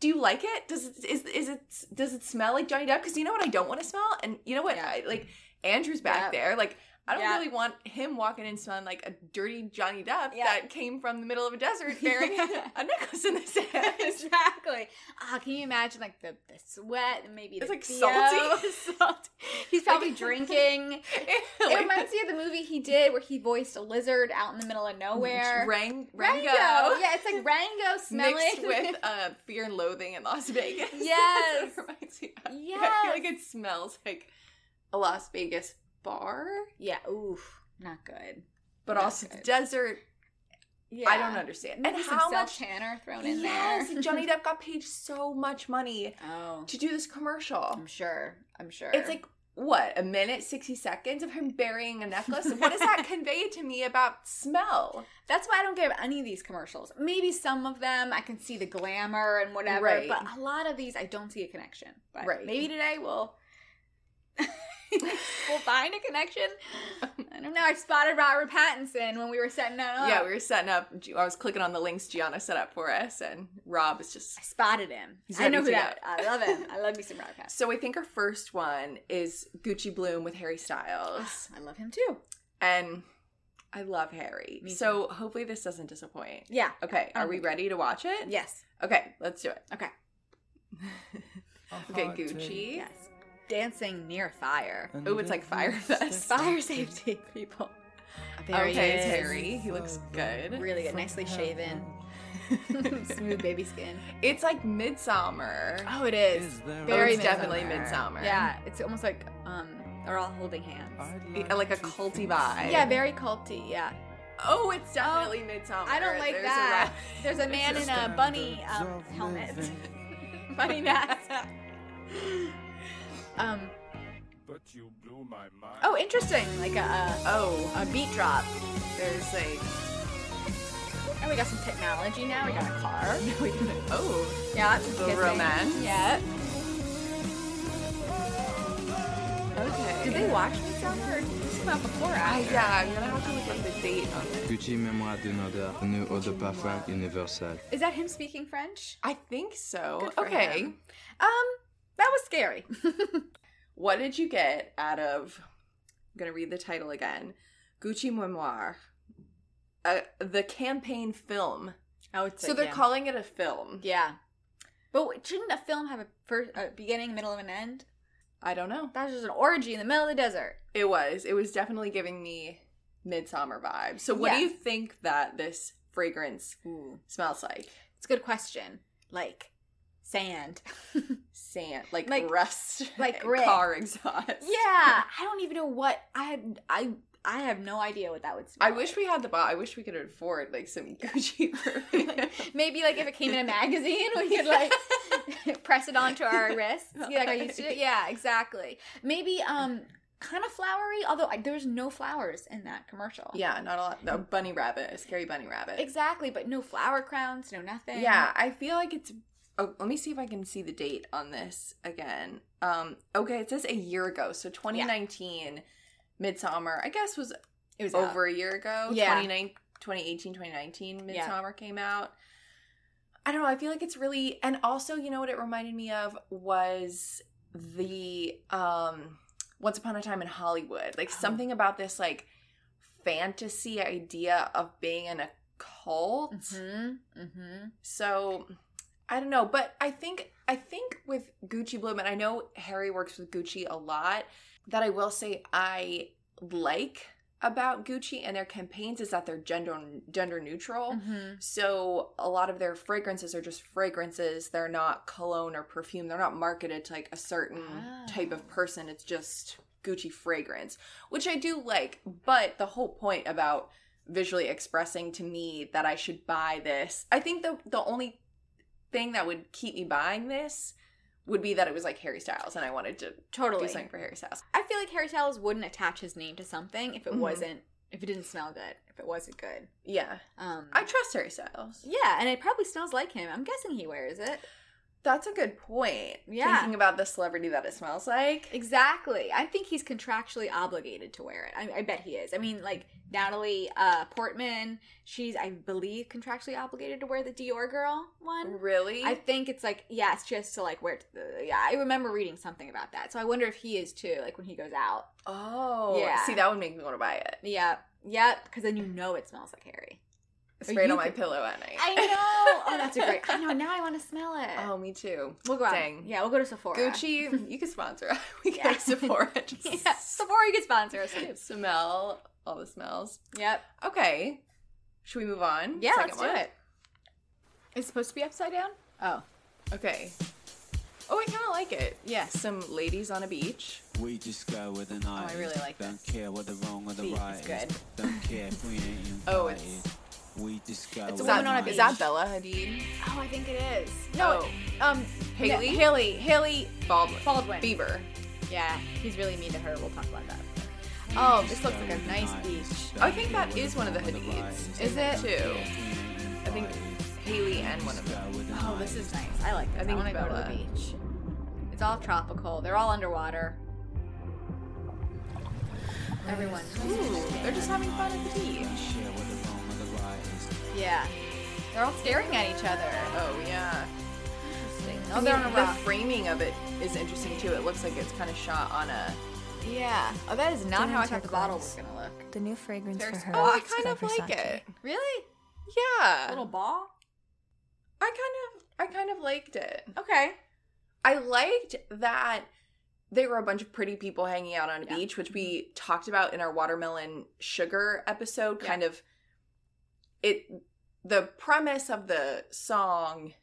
Speaker 1: do you like it? Does it is is it does it smell like Johnny Depp? Because you know what I don't want to smell, and you know what
Speaker 3: Yeah.
Speaker 1: I like. Andrew's back
Speaker 3: Yeah.
Speaker 1: there. Like I don't
Speaker 3: Yeah.
Speaker 1: really want him walking in smelling like a dirty Johnny Depp
Speaker 3: Yeah.
Speaker 1: that came from the middle of a desert bearing a necklace in his hand.
Speaker 3: exactly. Ah, can you imagine like the, the sweat and maybe
Speaker 1: It's
Speaker 3: the
Speaker 1: like salty.
Speaker 3: salty. He's probably
Speaker 1: Like-
Speaker 3: drinking. It reminds me of the movie he did where he voiced a lizard out in the middle of nowhere.
Speaker 1: Rang,
Speaker 3: Rango.
Speaker 1: Rango.
Speaker 3: Yeah, it's like Rango smelling.
Speaker 1: Mixed with uh, Fear and Loathing in Las Vegas.
Speaker 3: Yes.
Speaker 1: That's what it reminds me of. I feel like it smells like a Las Vegas bar,
Speaker 3: yeah, oof, not good.
Speaker 1: but
Speaker 3: Not
Speaker 1: also the
Speaker 3: good.
Speaker 1: desert.
Speaker 3: Yeah.
Speaker 1: I don't understand.
Speaker 3: Maybe
Speaker 1: and how much
Speaker 3: Tanner thrown in
Speaker 1: yes,
Speaker 3: there.
Speaker 1: and Johnny Depp got paid so much money
Speaker 3: Oh,
Speaker 1: to do this commercial.
Speaker 3: I'm sure. I'm sure.
Speaker 1: It's like what a minute, sixty seconds of him burying a necklace. what does that convey to me about smell?
Speaker 3: That's why I don't get any of these commercials. Maybe some of them I can see the glamour and whatever,
Speaker 1: Right.
Speaker 3: but a lot of these I don't see a connection. But
Speaker 1: Right.
Speaker 3: maybe today we'll we'll find a connection. I don't know. I spotted Robert Pattinson when we were setting that up.
Speaker 1: Yeah, we were setting up. I was clicking on the links Gianna set up for us, and Rob is just.
Speaker 3: I spotted him. I know
Speaker 1: ready
Speaker 3: who
Speaker 1: to
Speaker 3: that. I love him. I love me some Robert Pattinson.
Speaker 1: So I think our first one is Gucci Bloom with Harry Styles,
Speaker 3: I love him too.
Speaker 1: and I love Harry.
Speaker 3: Me
Speaker 1: so hopefully this doesn't disappoint.
Speaker 3: Yeah.
Speaker 1: Okay, are
Speaker 3: Um,
Speaker 1: we ready to watch it?
Speaker 3: Yes.
Speaker 1: Okay, let's do it.
Speaker 3: Okay.
Speaker 1: Okay, Gucci.
Speaker 3: Yes. Dancing near fire.
Speaker 1: Oh, it's like Fyre Fest.
Speaker 3: Fire safety, people. There he
Speaker 1: okay, it's
Speaker 3: is.
Speaker 1: Harry. He looks good.
Speaker 3: Really good, nicely shaven, smooth baby skin.
Speaker 1: It's like Midsummer.
Speaker 3: Oh, it is.
Speaker 4: Is
Speaker 1: Oh,
Speaker 3: Very
Speaker 1: it's definitely
Speaker 3: Midsummer.
Speaker 1: Midsummer.
Speaker 3: Yeah, it's almost like um, they're all holding hands.
Speaker 1: like a culty vibe.
Speaker 3: Yeah, very culty. Yeah,
Speaker 1: Oh, it's definitely Midsummer.
Speaker 3: I don't like
Speaker 1: There's
Speaker 3: that.
Speaker 1: A
Speaker 3: There's a man in a bunny um, helmet, bunny mask. um,
Speaker 5: You blew my mind.
Speaker 3: Oh, interesting. Like a, a,
Speaker 1: Oh,
Speaker 3: a beat drop.
Speaker 1: there's like
Speaker 3: And we got some technology now. We got a car.
Speaker 1: oh
Speaker 3: Yeah, that's
Speaker 1: Little romance.
Speaker 3: Yeah.
Speaker 1: okay.
Speaker 3: Did they watch Midsummer or did this come out before or
Speaker 1: I, yeah, I'm gonna have to look up the date on this.
Speaker 6: Gucci mémoire d'une odeur, une eau de parfum universelle.
Speaker 3: Is that him speaking French?
Speaker 1: I think so.
Speaker 3: Good for
Speaker 1: okay.
Speaker 3: him. Um, that was scary.
Speaker 1: What did you get out of? I'm gonna read the title again. Gucci Memoir, uh, the campaign film.
Speaker 3: I would
Speaker 1: So they're calling it a film.
Speaker 3: Yeah. But shouldn't a film have a first, a beginning, middle, and an end?
Speaker 1: I don't know.
Speaker 3: That was just an orgy in the middle of the desert.
Speaker 1: It was. It was definitely giving me midsummer vibes. So what
Speaker 3: Yeah.
Speaker 1: do you think that this fragrance
Speaker 3: Ooh.
Speaker 1: smells like?
Speaker 3: It's a good question. Like sand.
Speaker 1: Sand, like,
Speaker 3: Like-
Speaker 1: rust,
Speaker 3: like grit.
Speaker 1: car exhaust.
Speaker 3: yeah, I don't even know what I had. I I have no idea what that would smell.
Speaker 1: I wish we had the bot. I wish we could afford like some Gucci perfume.
Speaker 3: Maybe like if it came in a magazine, we could like press it onto our wrists. Yeah, like I used to. Yeah, exactly. Maybe um kind of flowery, although I, there's no flowers in that commercial.
Speaker 1: yeah, not a lot. The bunny rabbit, a scary bunny rabbit.
Speaker 3: Exactly, but no flower crowns, no nothing.
Speaker 1: Yeah, I feel like it's. Oh, let me see if I can see the date on this again. Um, okay, it says a year ago, so 2019, Midsummer. I guess was
Speaker 3: it was
Speaker 1: over a year ago.
Speaker 3: Yeah.
Speaker 1: 29 2018, 2019,
Speaker 3: Yeah.
Speaker 1: Midsummer came out. I don't know. I feel like it's really, and also, you know what it reminded me of was the um Once Upon a Time in Hollywood. Like
Speaker 3: Oh.
Speaker 1: something about this like fantasy idea of being in a cult.
Speaker 3: Mm-hmm. Mm-hmm.
Speaker 1: So I don't know, but I think I think with Gucci Bloom, and I know Harry works with Gucci a lot. That I will say I like about Gucci and their campaigns is that they're gender gender neutral.
Speaker 3: Mm-hmm.
Speaker 1: So a lot of their fragrances are just fragrances. They're not cologne or perfume. They're not marketed to like a certain
Speaker 3: Ah.
Speaker 1: type of person. It's just Gucci fragrance, which I do like. But the whole point about visually expressing to me that I should buy this, I think the the only thing that would keep me buying this would be that it was like Harry Styles and I wanted to
Speaker 3: Totally.
Speaker 1: do something for Harry Styles.
Speaker 3: I feel like Harry Styles wouldn't attach his name to something if it
Speaker 1: Mhm.
Speaker 3: wasn't if it didn't smell good, if it wasn't good.
Speaker 1: Yeah.
Speaker 3: Um
Speaker 1: I trust Harry Styles.
Speaker 3: Yeah, and it probably smells like him. I'm guessing he wears it.
Speaker 1: That's a good point.
Speaker 3: Yeah.
Speaker 1: Thinking about the celebrity that it smells like.
Speaker 3: Exactly. I think he's contractually obligated to wear it. I, I bet he is. I mean, like Natalie uh, Portman, she's I believe contractually obligated to wear the Dior girl one.
Speaker 1: Really?
Speaker 3: I think it's like yeah, it's just to like wear. To the, yeah, I remember reading something about that. So I wonder if he is too. Like when he goes out.
Speaker 1: oh.
Speaker 3: Yeah.
Speaker 1: See, that would make me want to buy it.
Speaker 3: Yeah, yeah, because then you know it smells like Harry.
Speaker 1: Spray it
Speaker 3: you
Speaker 1: on my
Speaker 3: could-
Speaker 1: pillow at night.
Speaker 3: I know. Oh, that's a great. I know. Now I want to smell it.
Speaker 1: oh, me too.
Speaker 3: we'll go out.
Speaker 1: Dang.
Speaker 3: Yeah, we'll go to Sephora.
Speaker 1: Gucci, you could sponsor us. We
Speaker 3: Yeah.
Speaker 1: can yeah. Sephora. Just
Speaker 3: yeah, Sephora you could sponsor us too.
Speaker 1: smell all the smells.
Speaker 3: Yep.
Speaker 1: Okay. Should we move on?
Speaker 3: Yeah,
Speaker 1: Second
Speaker 3: let's do it. It's supposed to be upside down. Oh,
Speaker 1: Okay. Oh, I kind of like it. Yeah, some ladies on a beach.
Speaker 7: We just go with the oh, night.
Speaker 3: I really like
Speaker 7: Don't
Speaker 3: this.
Speaker 7: care what the wrong or the
Speaker 3: Beat is
Speaker 7: right
Speaker 3: good.
Speaker 7: Don't care if we ain't invited.
Speaker 1: Oh, it's-
Speaker 7: We just go
Speaker 3: It's a
Speaker 1: Is
Speaker 3: woman on a
Speaker 7: night.
Speaker 1: Is that Bella Hadid?
Speaker 3: oh, I think it is. No,
Speaker 1: Oh.
Speaker 3: um,
Speaker 1: Hailey?
Speaker 3: no, Hailey, Hailey
Speaker 1: Baldwin.
Speaker 3: Baldwin.
Speaker 1: Bieber.
Speaker 3: Yeah, he's really mean to her. We'll talk about that. Oh, this looks like a nice beach.
Speaker 1: I think that is one of the Hadids.
Speaker 3: Is it?
Speaker 1: Too. I think Hailey and one of them.
Speaker 3: Oh, this is nice. I like this. I,
Speaker 1: I think
Speaker 3: want to go to the beach. It's all tropical. They're all underwater. Everyone.
Speaker 1: Ooh, they're just having fun at the beach.
Speaker 3: Yeah. They're all staring at each other.
Speaker 1: Oh yeah.
Speaker 3: Interesting. Oh, they're on
Speaker 1: mean,
Speaker 3: a
Speaker 1: the framing of it is interesting too. It looks like it's kind of shot on a.
Speaker 3: Yeah. Oh, that is not how I thought the bottle was gonna look.
Speaker 8: The new fragrance
Speaker 3: There's-
Speaker 8: for her.
Speaker 1: Oh, I kind of like it.
Speaker 3: Really?
Speaker 1: Yeah.
Speaker 3: A little ball?
Speaker 1: I kind of, I kind of liked it.
Speaker 3: Okay.
Speaker 1: I liked that they were a bunch of pretty people hanging out on a
Speaker 3: Yeah.
Speaker 1: beach, which we talked about in our watermelon sugar episode.
Speaker 3: Yeah.
Speaker 1: Kind of, it. The premise of the song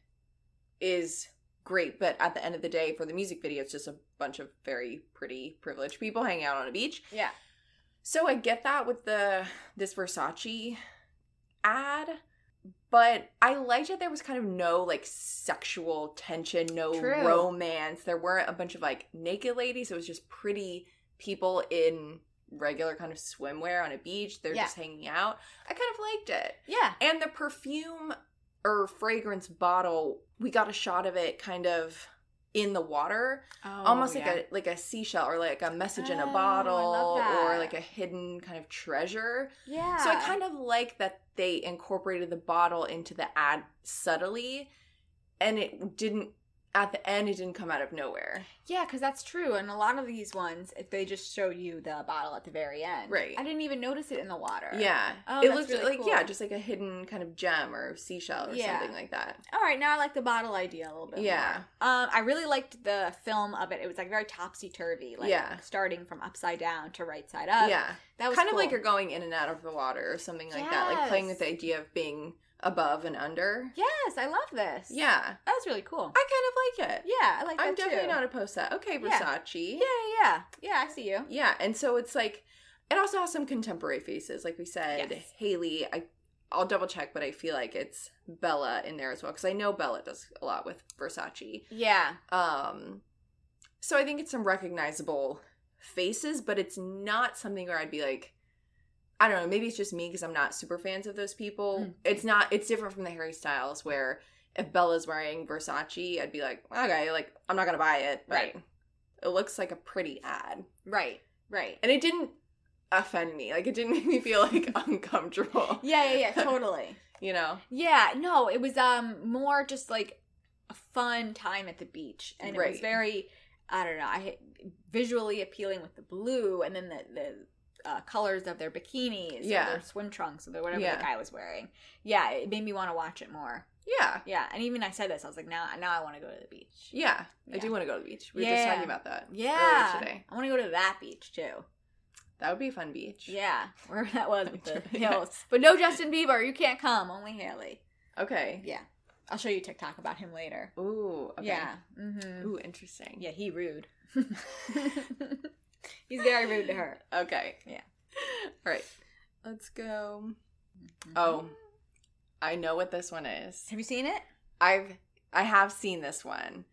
Speaker 1: is great, but at the end of the day, for the music video, it's just a bunch of very pretty, privileged people hanging out on a beach.
Speaker 3: Yeah.
Speaker 1: So I get that with the this Versace ad, but I liked that there was kind of no like sexual tension, no
Speaker 3: True.
Speaker 1: romance. There weren't a bunch of like naked ladies. It was just pretty people in regular kind of swimwear on a beach. They're
Speaker 3: Yeah.
Speaker 1: just hanging out. I kind of liked it.
Speaker 3: Yeah.
Speaker 1: And the perfume or fragrance bottle, we got a shot of it kind of in the water, almost like a like a seashell or like a message in a bottle or like a hidden kind of treasure.
Speaker 3: yeah.
Speaker 1: So I kind of like that they incorporated the bottle into the ad subtly and it didn't at the end it didn't come out of nowhere.
Speaker 3: Yeah, because that's true. And a lot of these ones, if they just show you the bottle at the very end.
Speaker 1: Right.
Speaker 3: I didn't even notice it in the water.
Speaker 1: Yeah.
Speaker 3: Oh,
Speaker 1: it looked
Speaker 3: really
Speaker 1: like
Speaker 3: cool.
Speaker 1: yeah, just like a hidden kind of gem or seashell or
Speaker 3: Yeah.
Speaker 1: something like that.
Speaker 3: All right, now I like the bottle idea a little bit.
Speaker 1: Yeah.
Speaker 3: more. Um, I really liked the film of it. It was like very topsy turvy. Like
Speaker 1: Yeah.
Speaker 3: starting from upside down to right side up.
Speaker 1: yeah.
Speaker 3: That was
Speaker 1: kind of like you're going in and out of the water or something like that. Like playing with the idea of being above and under.
Speaker 3: Yes, I love this.
Speaker 1: Yeah.
Speaker 3: That's really cool.
Speaker 1: I kind of like it.
Speaker 3: yeah, I like that
Speaker 1: I'm definitely
Speaker 3: too.
Speaker 1: not opposed to that. Okay,
Speaker 3: Yeah.
Speaker 1: Versace.
Speaker 3: Yeah, yeah, yeah. I see you.
Speaker 1: Yeah, and so it's like it also has some contemporary faces, like we said.
Speaker 3: Yes.
Speaker 1: Hailey, I I'll double check, but I feel like it's Bella in there as well because I know Bella does a lot with Versace.
Speaker 3: Yeah,
Speaker 1: Um, so I think it's some recognizable faces, but it's not something where I'd be like, I don't know, maybe it's just me because I'm not super fans of those people.
Speaker 3: Mm.
Speaker 1: It's not. It's different from the Harry Styles where if Bella's wearing Versace, I'd be like, okay, like I'm not gonna buy it, but
Speaker 3: Right.
Speaker 1: it looks like a pretty ad
Speaker 3: right, right.
Speaker 1: and it didn't offend me like it didn't make me feel like uncomfortable
Speaker 3: Yeah, yeah, yeah. Totally.
Speaker 1: you know
Speaker 3: Yeah, no, it was um more just like a fun time at the beach, and it was very, I don't know, I visually appealing with the blue, and then the the uh, colors of their bikinis,
Speaker 1: Yeah.
Speaker 3: or their swim trunks, or the- whatever
Speaker 1: Yeah.
Speaker 3: the guy was wearing. Yeah, it made me want to watch it more.
Speaker 1: yeah
Speaker 3: Yeah, and even I said this, I was like, now, now I want to go to the beach.
Speaker 1: yeah, i do want to go to the beach we were just talking about that
Speaker 3: Yeah,
Speaker 1: earlier today
Speaker 3: I want to go to that beach too.
Speaker 1: that would be a fun beach
Speaker 3: Yeah, wherever that was with the hills. But no Justin Bieber, you can't come. Only Hailey.
Speaker 1: okay
Speaker 3: Yeah, I'll show you TikTok about him later.
Speaker 1: ooh okay.
Speaker 3: Yeah. Mm-hmm.
Speaker 1: ooh interesting
Speaker 3: Yeah, he rude. He's very rude to her.
Speaker 1: okay
Speaker 3: Yeah.
Speaker 1: all right let's go oh i know what this one is
Speaker 3: Have you seen it?
Speaker 1: i've i have seen this one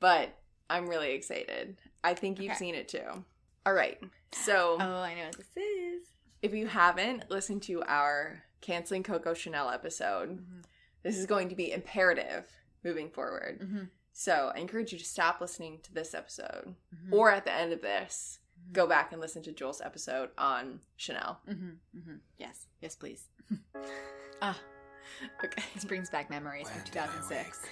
Speaker 1: but i'm really excited i think you've
Speaker 3: Okay.
Speaker 1: seen it too all right so
Speaker 3: Oh, I know what this is.
Speaker 1: If you haven't listened to our canceling Coco Chanel episode,
Speaker 3: Mhm.
Speaker 1: this is going to be imperative moving forward.
Speaker 3: Mhm.
Speaker 1: So I encourage you to stop listening to this episode,
Speaker 3: Mhm.
Speaker 1: or at the end of this. Go back and listen to Joel's episode on Chanel.
Speaker 3: Mm-hmm. Mm-hmm. Yes. Yes, please.
Speaker 1: Ah, okay.
Speaker 3: This brings back memories from 2006.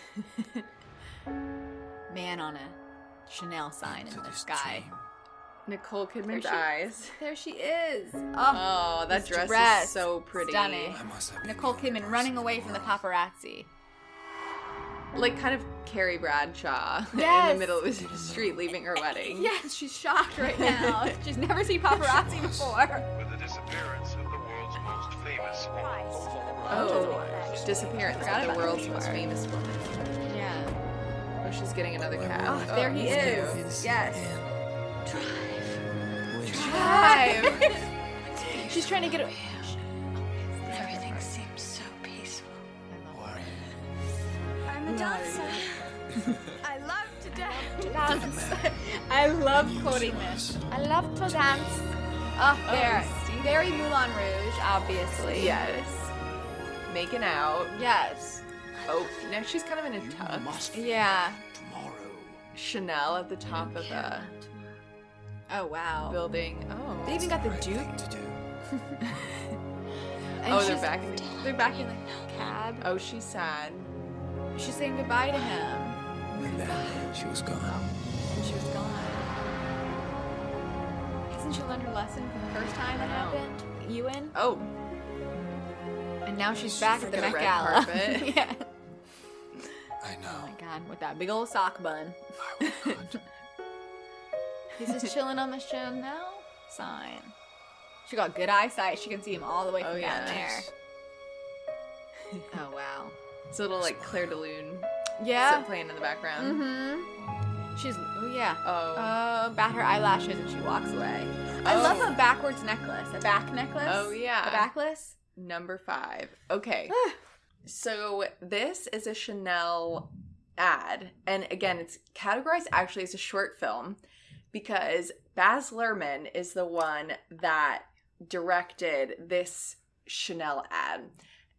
Speaker 3: Man on a Chanel sign in the sky.
Speaker 1: Nicole Kidman's
Speaker 3: she-
Speaker 1: eyes.
Speaker 3: There she is. Oh,
Speaker 1: Oh, that dress,
Speaker 3: dress.
Speaker 1: is so pretty.
Speaker 3: Stunning.
Speaker 9: I must have been
Speaker 3: Nicole
Speaker 9: the
Speaker 3: Kidman running away from the paparazzi.
Speaker 1: Like kind of Carrie Bradshaw in the middle of the street leaving her wedding.
Speaker 3: Yes, she's shocked right now. she's never seen paparazzi before.
Speaker 4: with the disappearance of the world's most famous woman.
Speaker 1: Oh, disappearance of the world's most
Speaker 3: before.
Speaker 1: famous woman.
Speaker 3: Yeah.
Speaker 1: Oh, she's getting another cab.
Speaker 3: Oh, there he
Speaker 1: he's
Speaker 3: is.
Speaker 1: cute.
Speaker 3: Yes.
Speaker 1: Drive. Drive.
Speaker 3: She's trying to get it. Dancer.
Speaker 8: I love to dance.
Speaker 3: dance. I love quoting this. I love to dance. Oh, oh. there. Very Moulin Rouge, obviously.
Speaker 1: Yes. Making out.
Speaker 3: Yes.
Speaker 1: Oh, now she's kind of in a tux.
Speaker 3: Yeah.
Speaker 9: tomorrow.
Speaker 1: Chanel at the top of the
Speaker 3: Oh wow.
Speaker 1: building. Oh.
Speaker 3: They even got the
Speaker 9: Right
Speaker 3: Duke.
Speaker 9: to do.
Speaker 1: oh, they're back in the.
Speaker 3: They're back in the cab.
Speaker 1: Oh, she's sad.
Speaker 3: She's saying goodbye to him.
Speaker 9: And then she was gone.
Speaker 3: And she was gone. Hasn't she learned her lesson from the first time that happened? Ewan?
Speaker 1: Oh,
Speaker 3: And now she's back at the
Speaker 1: Get a
Speaker 3: Met Gala. yeah.
Speaker 9: I
Speaker 3: Oh
Speaker 9: know.
Speaker 3: my god, with that big old sock bun.
Speaker 9: I will not.
Speaker 3: He's just chilling on the Chanel sign. She got good eyesight. She can see him all the way from
Speaker 1: Oh,
Speaker 3: down
Speaker 1: yeah.
Speaker 3: there. Oh wow.
Speaker 1: It's a little like Clair de Lune
Speaker 3: Yeah.
Speaker 1: playing in the background.
Speaker 3: Mm-hmm. She's oh yeah.
Speaker 1: Oh.
Speaker 3: Uh, bat her eyelashes and she walks away. I love
Speaker 1: Oh.
Speaker 3: a backwards necklace. A back necklace.
Speaker 1: Oh, yeah.
Speaker 3: A backless.
Speaker 1: Number five. Okay. so this is a Chanel ad. And again, it's categorized actually as a short film because Baz Luhrmann is the one that directed this Chanel ad.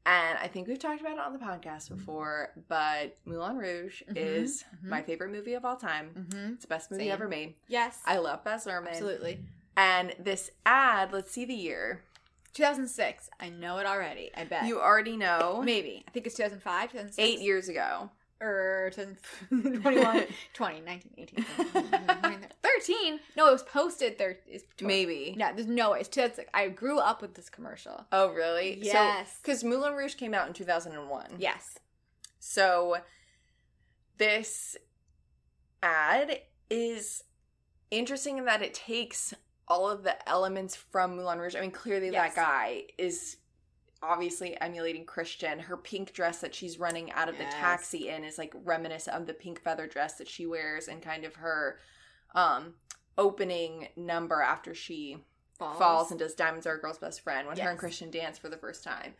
Speaker 1: And I think we've talked about it on the podcast before, but Moulin Rouge
Speaker 3: Mhm,
Speaker 1: is
Speaker 3: mhm.
Speaker 1: my favorite movie of all time.
Speaker 3: Mm-hmm.
Speaker 1: It's the best movie
Speaker 3: Same.
Speaker 1: ever made.
Speaker 3: Yes.
Speaker 1: I love Baz Luhrmann.
Speaker 3: Absolutely.
Speaker 1: And this ad, let's see the year.
Speaker 3: 2006. I know it already. I bet.
Speaker 1: You already know.
Speaker 3: Maybe. I think it's 2005, 2006.
Speaker 1: Eight years ago.
Speaker 3: Or 2021, 20, 19, 18, 19, 13. No, it was posted. There is
Speaker 1: Maybe.
Speaker 3: No, there's no way. It's 2006. I grew up with this commercial.
Speaker 1: Oh, really?
Speaker 3: Yes.
Speaker 1: Because Moulin Rouge came out in 2001.
Speaker 3: Yes.
Speaker 1: So this ad is interesting in that it takes all of the elements from Moulin Rouge. I mean, clearly
Speaker 3: Yes.
Speaker 1: that guy is obviously emulating Christian. Her pink dress that she's running out of
Speaker 3: Yes.
Speaker 1: the taxi in is like reminiscent of the pink feather dress that she wears and kind of her um opening number after she falls, and does Diamonds Are a Girl's Best Friend when her and Christian dance for the first time.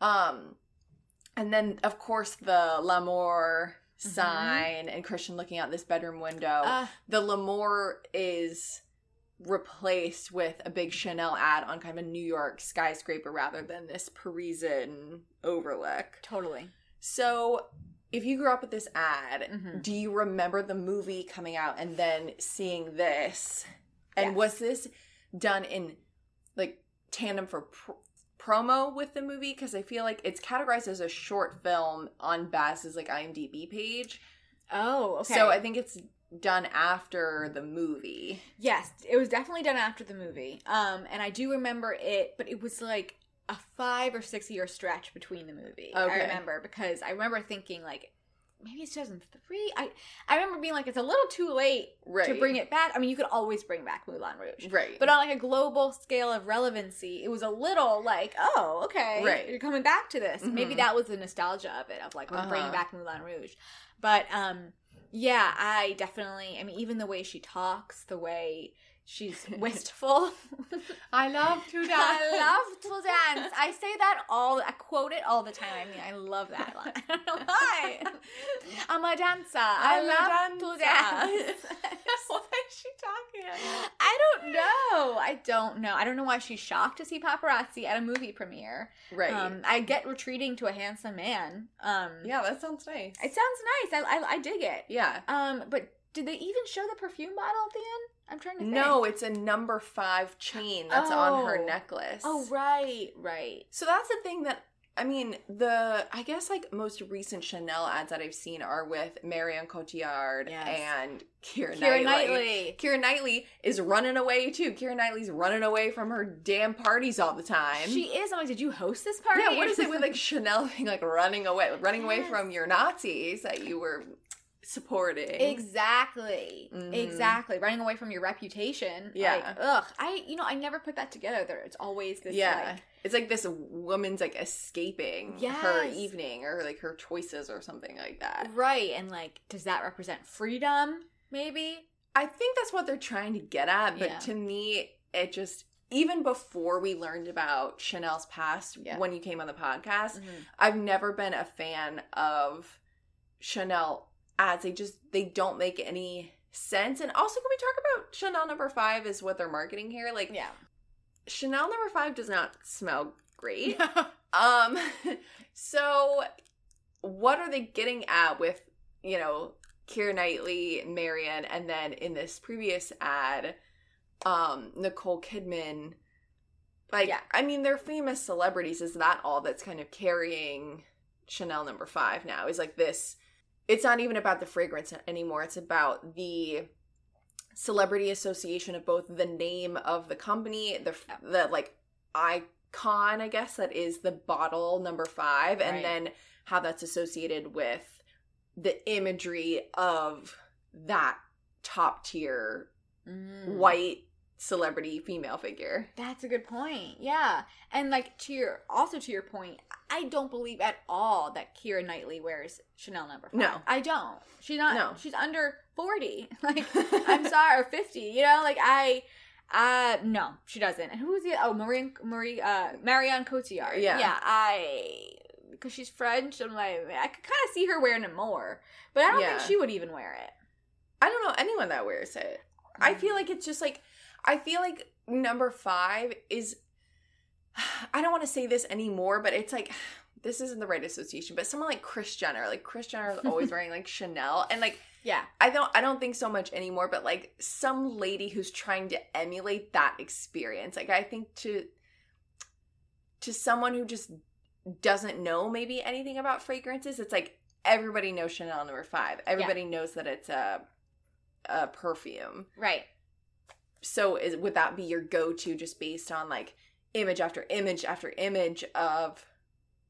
Speaker 1: Um and then of course the L'amour
Speaker 3: Mhm.
Speaker 1: sign and Christian looking out this bedroom window.
Speaker 3: Uh,
Speaker 1: the L'amour is replaced with a big Chanel ad on kind of a New York skyscraper rather than this Parisian overlook.
Speaker 3: totally.
Speaker 1: So if you grew up with this ad,
Speaker 3: Mhm.
Speaker 1: do you remember the movie coming out and then seeing this? And
Speaker 3: Yes.
Speaker 1: was this done in like tandem for pr- promo with the movie? Because I feel like it's categorized as a short film on Baz's like IMDb page.
Speaker 3: Oh, okay.
Speaker 1: So I think it's done after the movie.
Speaker 3: Yes, it was definitely done after the movie. Um, and I do remember it, but it was like a five or six year stretch between the movie. I remember because I remember thinking like maybe it's 2003. I I remember being like it's a little too late
Speaker 1: Right.
Speaker 3: to bring it back. I mean, you could always bring back Moulin Rouge.
Speaker 1: Right.
Speaker 3: But on like a global scale of relevancy, it was a little like, oh, okay,
Speaker 1: Right.
Speaker 3: you're coming back to this. Maybe
Speaker 1: Mhm.
Speaker 3: that was the nostalgia of it, of like we're bringing
Speaker 1: Uh-huh.
Speaker 3: back Moulin Rouge. But um, yeah, I definitely. I mean, even the way she talks, the way she's wistful.
Speaker 1: I love to dance.
Speaker 3: I love to dance. I say that all. I quote it all the time. I mean, I love that line. I don't know why. I'm a dancer. I,
Speaker 1: a
Speaker 3: love to dance.
Speaker 1: Why is she talking? About?
Speaker 3: I don't know. I don't know. I don't know why she's shocked to see paparazzi at a movie premiere.
Speaker 1: Right.
Speaker 3: Um, I get retreating to a handsome man. Um,
Speaker 1: yeah, that sounds nice.
Speaker 3: it sounds nice. I, I I dig it.
Speaker 1: yeah.
Speaker 3: Um, but did they even show the perfume bottle at the end? I'm trying to think.
Speaker 1: No, it's a number five chain that's on her
Speaker 3: Oh.
Speaker 1: necklace.
Speaker 3: Oh right, right.
Speaker 1: So that's the thing that I mean, the I guess like most recent Chanel ads that I've seen are with Marion Cotillard
Speaker 3: Yes.
Speaker 1: and Keira,
Speaker 3: Keira
Speaker 1: Knightley.
Speaker 3: Knightley.
Speaker 1: Keira Knightley is running away too. Keira Knightley's running away from her damn parties all the time.
Speaker 3: She is. I'm like, did you host this party?
Speaker 1: yeah, what is it with like Chanel being like running away, running away from your Nazis that you were supporting?
Speaker 3: Exactly.
Speaker 1: Mhm.
Speaker 3: Exactly. Running away from your reputation.
Speaker 1: Yeah.
Speaker 3: Like, ugh. I you know, I never put that together. There it's always this
Speaker 1: yeah,
Speaker 3: like
Speaker 1: it's like this woman's like escaping her evening or like her choices or something like that.
Speaker 3: Right. And like, does that represent freedom? Maybe?
Speaker 1: I think that's what they're trying to get at, but
Speaker 3: Yeah.
Speaker 1: to me, it just even before we learned about Chanel's past
Speaker 3: Yeah.
Speaker 1: when you came on the podcast,
Speaker 3: Mhm.
Speaker 1: I've never been a fan of Chanel ads. They just they don't make any sense. And also, can we talk about Chanel number five is what they're marketing here? Like
Speaker 3: Yeah.
Speaker 1: Chanel number five does not smell great. Um, so what are they getting at with, you know, Keira Knightley, Marion, and then in this previous ad, um, Nicole Kidman? Like,
Speaker 3: Yeah.
Speaker 1: I mean, they're famous celebrities. Is that all that's kind of carrying Chanel number five now? Is like this, it's not even about the fragrance anymore. It's about the celebrity association of both the name of the company, the, the like, icon, I guess, that is the bottle number five, and
Speaker 3: Right.
Speaker 1: then how that's associated with the imagery of that top tier
Speaker 3: Mm.
Speaker 1: white celebrity female figure.
Speaker 3: That's a good point. Yeah. And like to your also to your point, I don't believe at all that Keira Knightley wears Chanel number five.
Speaker 1: No.
Speaker 3: I don't. She's not
Speaker 1: No.
Speaker 3: she's under 40. Like I'm sorry, or 50. You know, like I uh no, she doesn't. And who's the oh Marie Marie uh Marianne Cotillard.
Speaker 1: Yeah.
Speaker 3: Yeah, I because she's French, I'm like I could kind of see her wearing it more. But I don't
Speaker 1: Yeah.
Speaker 3: think she would even wear it.
Speaker 1: I don't know anyone that wears it. I feel like it's just like I feel like number five is I don't want to say this anymore, but it's like this isn't the right association, but someone like Kris Jenner, like Kris Jenner is always wearing like Chanel and like
Speaker 3: Yeah.
Speaker 1: I don't I don't think so much anymore, but like some lady who's trying to emulate that experience. Like I think to to someone who just doesn't know maybe anything about fragrances, it's like everybody knows Chanel number 5. Everybody knows that it's a a perfume.
Speaker 3: Right.
Speaker 1: So is would that be your go-to just based on like image after image after image of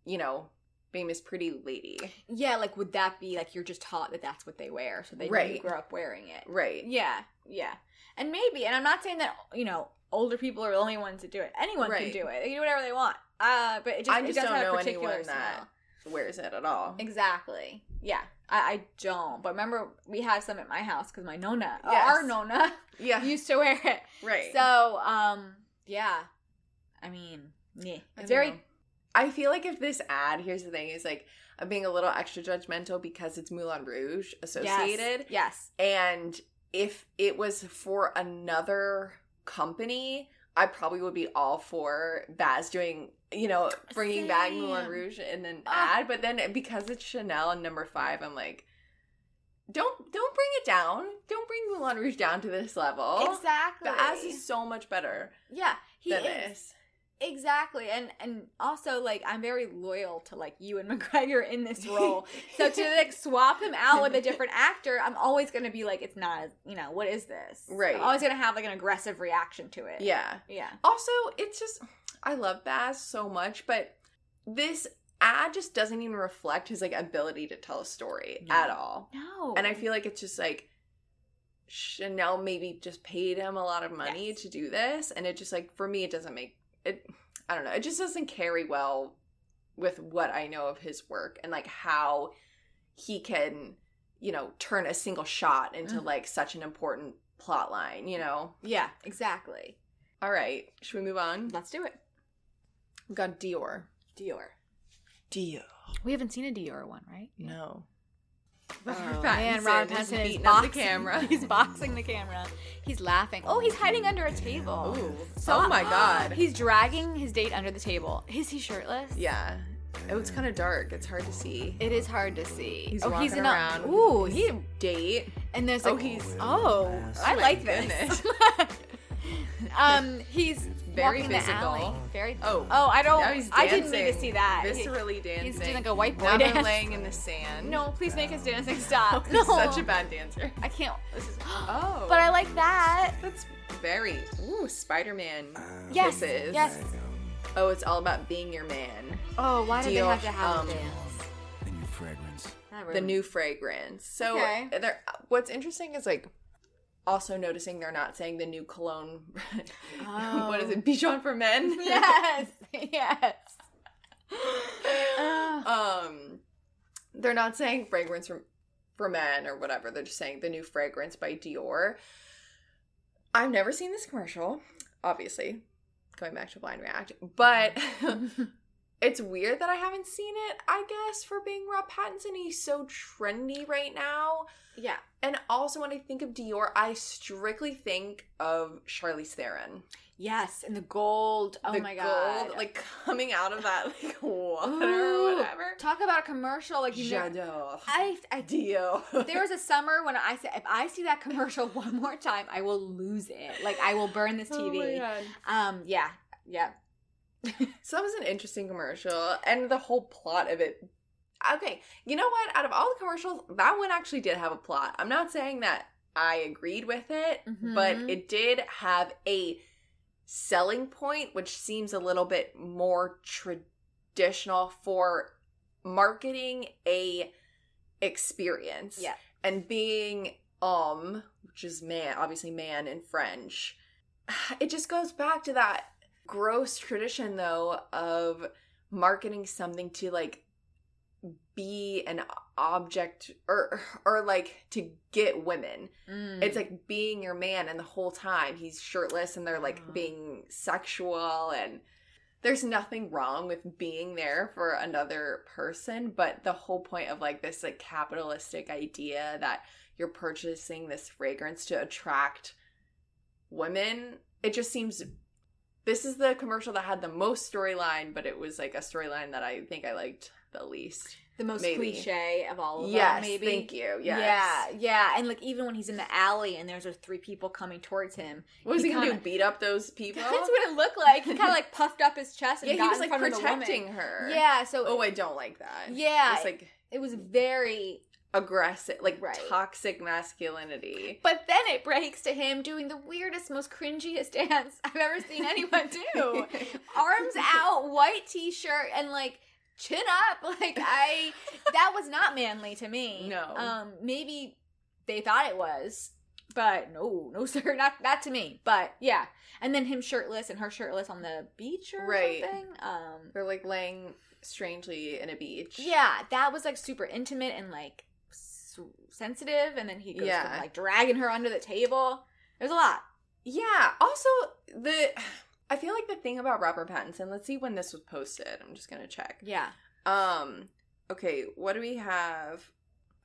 Speaker 1: you know, famous pretty lady.
Speaker 3: Yeah, like would that be like you're just taught that that's what they wear, so they
Speaker 1: Right.
Speaker 3: up wearing it.
Speaker 1: Right.
Speaker 3: Yeah, yeah, and maybe, and I'm not saying that you know older people are the only ones that do it. Anyone
Speaker 1: Right.
Speaker 3: can do it. They can do whatever they want. Uh, but it just
Speaker 1: I
Speaker 3: it
Speaker 1: just
Speaker 3: does
Speaker 1: don't
Speaker 3: have
Speaker 1: know
Speaker 3: a particular
Speaker 1: anyone that wears it at all.
Speaker 3: Exactly. Yeah, I, I don't. But remember, we had some at my house because my nona, uh,
Speaker 1: Yes.
Speaker 3: our nona,
Speaker 1: Yeah.
Speaker 3: used to wear it.
Speaker 1: right.
Speaker 3: So, um, yeah. I mean, yeah, it's
Speaker 1: don't
Speaker 3: very
Speaker 1: know. I feel like if this ad, here's the thing, is like I'm being a little extra judgmental because it's Moulin Rouge associated.
Speaker 3: Yes.
Speaker 1: And if it was for another company, I probably would be all for Baz doing, you know, bringing back Moulin Rouge in an
Speaker 3: Ah.
Speaker 1: ad. But then because it's Chanel and number five, I'm like, don't don't bring it down. Don't bring Moulin Rouge down to this level.
Speaker 3: Exactly.
Speaker 1: Baz is so much better
Speaker 3: yeah, he
Speaker 1: than
Speaker 3: is.
Speaker 1: this.
Speaker 3: Exactly. And and also like I'm very loyal to like Ewan McGregor in this role. so to like swap him out with a different actor, I'm always gonna be like, it's not you know, what is this?
Speaker 1: Right.
Speaker 3: I'm always gonna have like an aggressive reaction to it.
Speaker 1: Yeah.
Speaker 3: Yeah.
Speaker 1: Also, it's just I love Baz so much, but this ad just doesn't even reflect his like ability to tell a story
Speaker 3: No.
Speaker 1: at all.
Speaker 3: No.
Speaker 1: And I feel like it's just like Chanel maybe just paid him a lot of money
Speaker 3: Yes.
Speaker 1: to do this, and it just like for me it doesn't make it. I don't know. It just doesn't carry well with what I know of his work and like how he can, you know, turn a single shot into
Speaker 3: Mhm.
Speaker 1: like such an important plot line. You know.
Speaker 3: Yeah, exactly.
Speaker 1: All right, should we move on?
Speaker 3: Let's do it.
Speaker 1: We've got Dior.
Speaker 3: Dior.
Speaker 1: Dior.
Speaker 3: We haven't seen a Dior one, right?
Speaker 1: No.
Speaker 3: Oh, man, Robert Pattinson is boxing
Speaker 1: up the camera.
Speaker 3: He's boxing the camera. He's laughing. Oh, he's hiding under a table.
Speaker 1: Ooh.
Speaker 3: So-
Speaker 1: oh my god.
Speaker 3: He's dragging his date under the table. Is he shirtless?
Speaker 1: yeah. Oh, it's kind of dark. It's hard to see.
Speaker 3: It is hard to see.
Speaker 1: He's
Speaker 3: oh, he's
Speaker 1: walking
Speaker 3: in a,
Speaker 1: around with
Speaker 3: Ooh, he
Speaker 1: Date.
Speaker 3: Oh, and there's
Speaker 1: Oh,
Speaker 3: like
Speaker 1: he's-
Speaker 3: oh, I
Speaker 1: oh
Speaker 3: like this. um, he's
Speaker 1: Very
Speaker 3: walking the
Speaker 1: physical.
Speaker 3: alley. Very.
Speaker 1: Oh.
Speaker 3: Oh, I don't.
Speaker 1: Now he's
Speaker 3: I didn't need to
Speaker 1: dancing.
Speaker 3: see that. He-
Speaker 1: Viscerally dancing.
Speaker 3: He's doing like a white boy
Speaker 1: now they're
Speaker 3: dance.
Speaker 1: laying in the sand.
Speaker 3: No, please make his dancing stop.
Speaker 1: He's
Speaker 3: no,
Speaker 1: such a bad dancer.
Speaker 3: I can't. This is.
Speaker 1: Oh.
Speaker 3: But I like that.
Speaker 1: That's very. Ooh, Spider Man.
Speaker 3: Yes.
Speaker 1: Kisses.
Speaker 3: Yes.
Speaker 1: Oh, it's all about being your man.
Speaker 3: Oh, why did they have to have
Speaker 1: um,
Speaker 3: a dance?
Speaker 9: The new fragrance.
Speaker 3: That
Speaker 1: the new fragrance. So
Speaker 3: Okay.
Speaker 1: they're, what's interesting is like also noticing they're not saying the new cologne. what is it? Bichon for men.
Speaker 3: Yes. Yes. Uh,
Speaker 1: um, they're not saying fragrance for for men or whatever. They're just saying the new fragrance by Dior. I've never seen this commercial, obviously. Going back to Blind React, but it's weird that I haven't seen it. I guess for being Rob Pattinson, he's so trendy right now.
Speaker 3: yeah.
Speaker 1: And also, when I think of Dior, I strictly think of Charlize Theron.
Speaker 3: Yes, and the gold. Oh
Speaker 1: The
Speaker 3: my god.
Speaker 1: gold, like coming out of that like water
Speaker 3: Ooh,
Speaker 1: or whatever.
Speaker 3: Talk about a commercial like you know. I I
Speaker 1: Dior.
Speaker 3: there was a summer when I said if I see that commercial one more time, I will lose it. Like I will burn this
Speaker 1: Oh my
Speaker 3: TV.
Speaker 1: God.
Speaker 3: um. Yeah. Yeah.
Speaker 1: So that was an interesting commercial, and the whole plot of it. Okay, you know what? Out of all the commercials, that one actually did have a plot. I'm not saying that I agreed with it, but
Speaker 3: Mhm.
Speaker 1: it did have a selling point, which seems a little bit more traditional for marketing a experience.
Speaker 3: Yeah.
Speaker 1: and being um, which is man, obviously man in French. It just goes back to that gross tradition though of marketing something to like be an object or or like to get women.
Speaker 3: Mm.
Speaker 1: It's like being your man and the whole time he's shirtless and they're like
Speaker 3: Oh.
Speaker 1: being sexual and there's nothing wrong with being there for another person, but the whole point of like this like capitalistic idea that you're purchasing this fragrance to attract women. It just seems this is the commercial that had the most storyline, but it was like a storyline that I think I liked the least.
Speaker 3: The most
Speaker 1: Maybe.
Speaker 3: cliche of all of
Speaker 1: yes,
Speaker 3: them, maybe.
Speaker 1: thank you. Yes.
Speaker 3: Yeah, yeah, and like even when he's in the alley and there's three people coming towards him,
Speaker 1: What was he, gonna
Speaker 3: kinda-
Speaker 1: do? Beat up those people?
Speaker 3: That's what it looked like. He kind of like puffed up his chest and
Speaker 1: yeah,
Speaker 3: got
Speaker 1: he was like
Speaker 3: front of the woman.
Speaker 1: protecting her.
Speaker 3: Yeah, so
Speaker 1: Oh, I don't like that.
Speaker 3: Yeah.
Speaker 1: It's like
Speaker 3: it was very.
Speaker 1: Aggressive, like
Speaker 3: Right.
Speaker 1: toxic masculinity.
Speaker 3: But then it breaks to him doing the weirdest, most cringiest dance I've ever seen anyone do. Arms out, white t-shirt, and like chin up. Like I, that was not manly to me.
Speaker 1: No.
Speaker 3: Um, maybe they thought it was, but no, no sir, not not to me. But yeah, and then him shirtless and her shirtless on the beach or
Speaker 1: Right.
Speaker 3: something. Um,
Speaker 1: They're like laying strangely in a beach.
Speaker 3: yeah, that was like super intimate and like sensitive, and then he goes
Speaker 1: Yeah.
Speaker 3: from like dragging her under the table. There's a lot.
Speaker 1: Yeah. Also, the I feel like the thing about Robert Pattinson. Let's see when this was posted. I'm just gonna check.
Speaker 3: Yeah.
Speaker 1: Um. Okay. What do we have?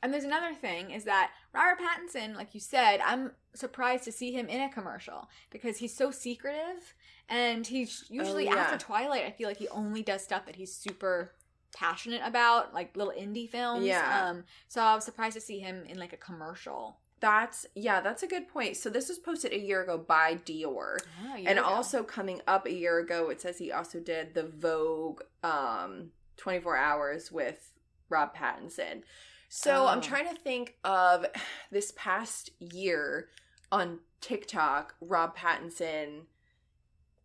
Speaker 3: And there's another thing is that Robert Pattinson, like you said, I'm surprised to see him in a commercial because he's so secretive and he's usually
Speaker 1: Oh, yeah.
Speaker 3: after Twilight, I feel like he only does stuff that he's super passionate about, like little indie films.
Speaker 1: Yeah.
Speaker 3: Um so I was surprised to see him in like a commercial.
Speaker 1: That's yeah. That's a good point. So this was posted a year ago by Dior.
Speaker 3: Oh,
Speaker 1: and also coming up a year ago it says he also did the vogue um 24 hours with rob pattinson so i'm
Speaker 3: Oh.
Speaker 1: trying to think of this past year on tiktok rob pattinson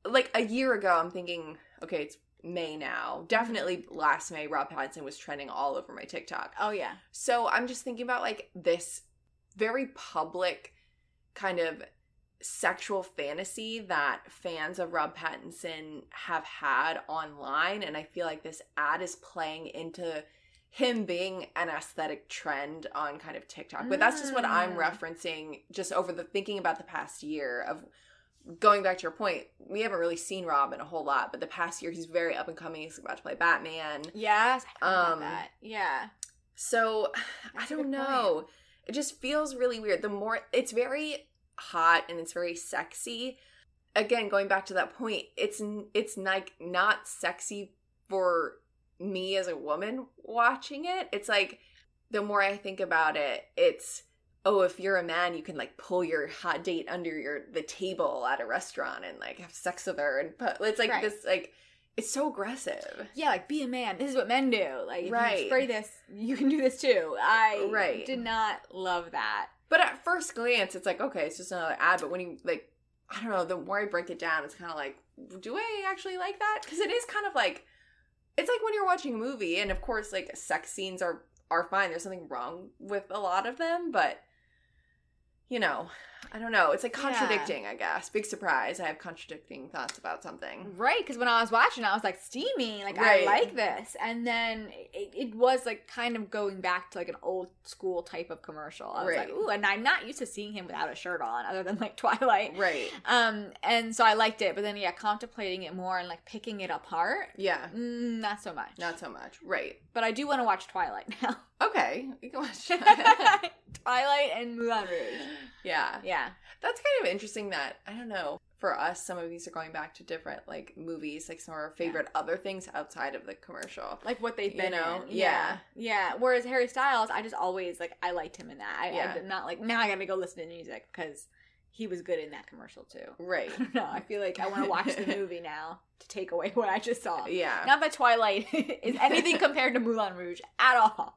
Speaker 1: like a year ago i'm thinking okay it's may now definitely last may rob pattinson was trending all over my tiktok
Speaker 3: Oh yeah.
Speaker 1: so I'm just thinking about like this very public kind of sexual fantasy that fans of Rob Pattinson have had online and I feel like this ad is playing into him being an aesthetic trend on kind of TikTok. But that's just what I'm
Speaker 3: Mm.
Speaker 1: referencing just over the thinking about the past year of going back to your point, we haven't really seen Rob in a whole lot, but the past year he's very up and coming. He's about to play Batman.
Speaker 3: Yes. I
Speaker 1: Um,
Speaker 3: that. Yeah.
Speaker 1: So I
Speaker 3: That's a
Speaker 1: don't
Speaker 3: good point.
Speaker 1: know. It just feels really weird. The more it's very hot and it's very sexy. Again, going back to that point, it's it's like not sexy for me as a woman watching it. It's like the more I think about it, it's oh, if you're a man, you can like pull your hot date under your the table at a restaurant and like have sex with her and put it's like
Speaker 3: Right.
Speaker 1: this like it's so aggressive.
Speaker 3: Yeah, like be a man. This is what men do. Like if
Speaker 1: Right.
Speaker 3: you spray this, you can do this too. I
Speaker 1: Right.
Speaker 3: did not love that.
Speaker 1: But at first glance, it's like, okay, it's just another ad. But when you, like, I don't know, the more I break it down, it's kind of like, do I actually like that? Because it is kind of like, it's like when you're watching a movie, and of course, like, sex scenes are, are fine. There's something wrong with a lot of them, but, you know, I don't know. It's like
Speaker 3: Yeah.
Speaker 1: contradicting, I guess. Big surprise. I have contradicting thoughts about something.
Speaker 3: Right, because when I was watching, I was like steamy, like
Speaker 1: Right.
Speaker 3: I like this, and then it, it was like kind of going back to like an old school type of commercial. I was
Speaker 1: Right.
Speaker 3: like, ooh, and I'm not used to seeing him without a shirt on, other than like Twilight.
Speaker 1: Right.
Speaker 3: Um, and so I liked it, but then yeah, contemplating it more and like picking it apart,
Speaker 1: Yeah.
Speaker 3: mm, not so much.
Speaker 1: Not so much. Right.
Speaker 3: but I do want to watch Twilight now.
Speaker 1: Okay. You can watch
Speaker 3: Twilight and Moulin Rouge.
Speaker 1: yeah.
Speaker 3: Yeah.
Speaker 1: That's kind of interesting that I don't know. For us, some of these are going back to different like movies, like some of our favorite other things outside of the commercial.
Speaker 3: like what they've
Speaker 1: You
Speaker 3: been
Speaker 1: know?
Speaker 3: in.
Speaker 1: Yeah.
Speaker 3: yeah, Whereas Harry Styles, I just always like I liked him in that. I,
Speaker 1: Yeah.
Speaker 3: I'm not like now I gotta go listen to music because he was good in that commercial too.
Speaker 1: Right.
Speaker 3: No. I feel like I want to watch the movie now to take away what I just saw.
Speaker 1: Yeah.
Speaker 3: Not that Twilight is anything compared to Moulin Rouge at all.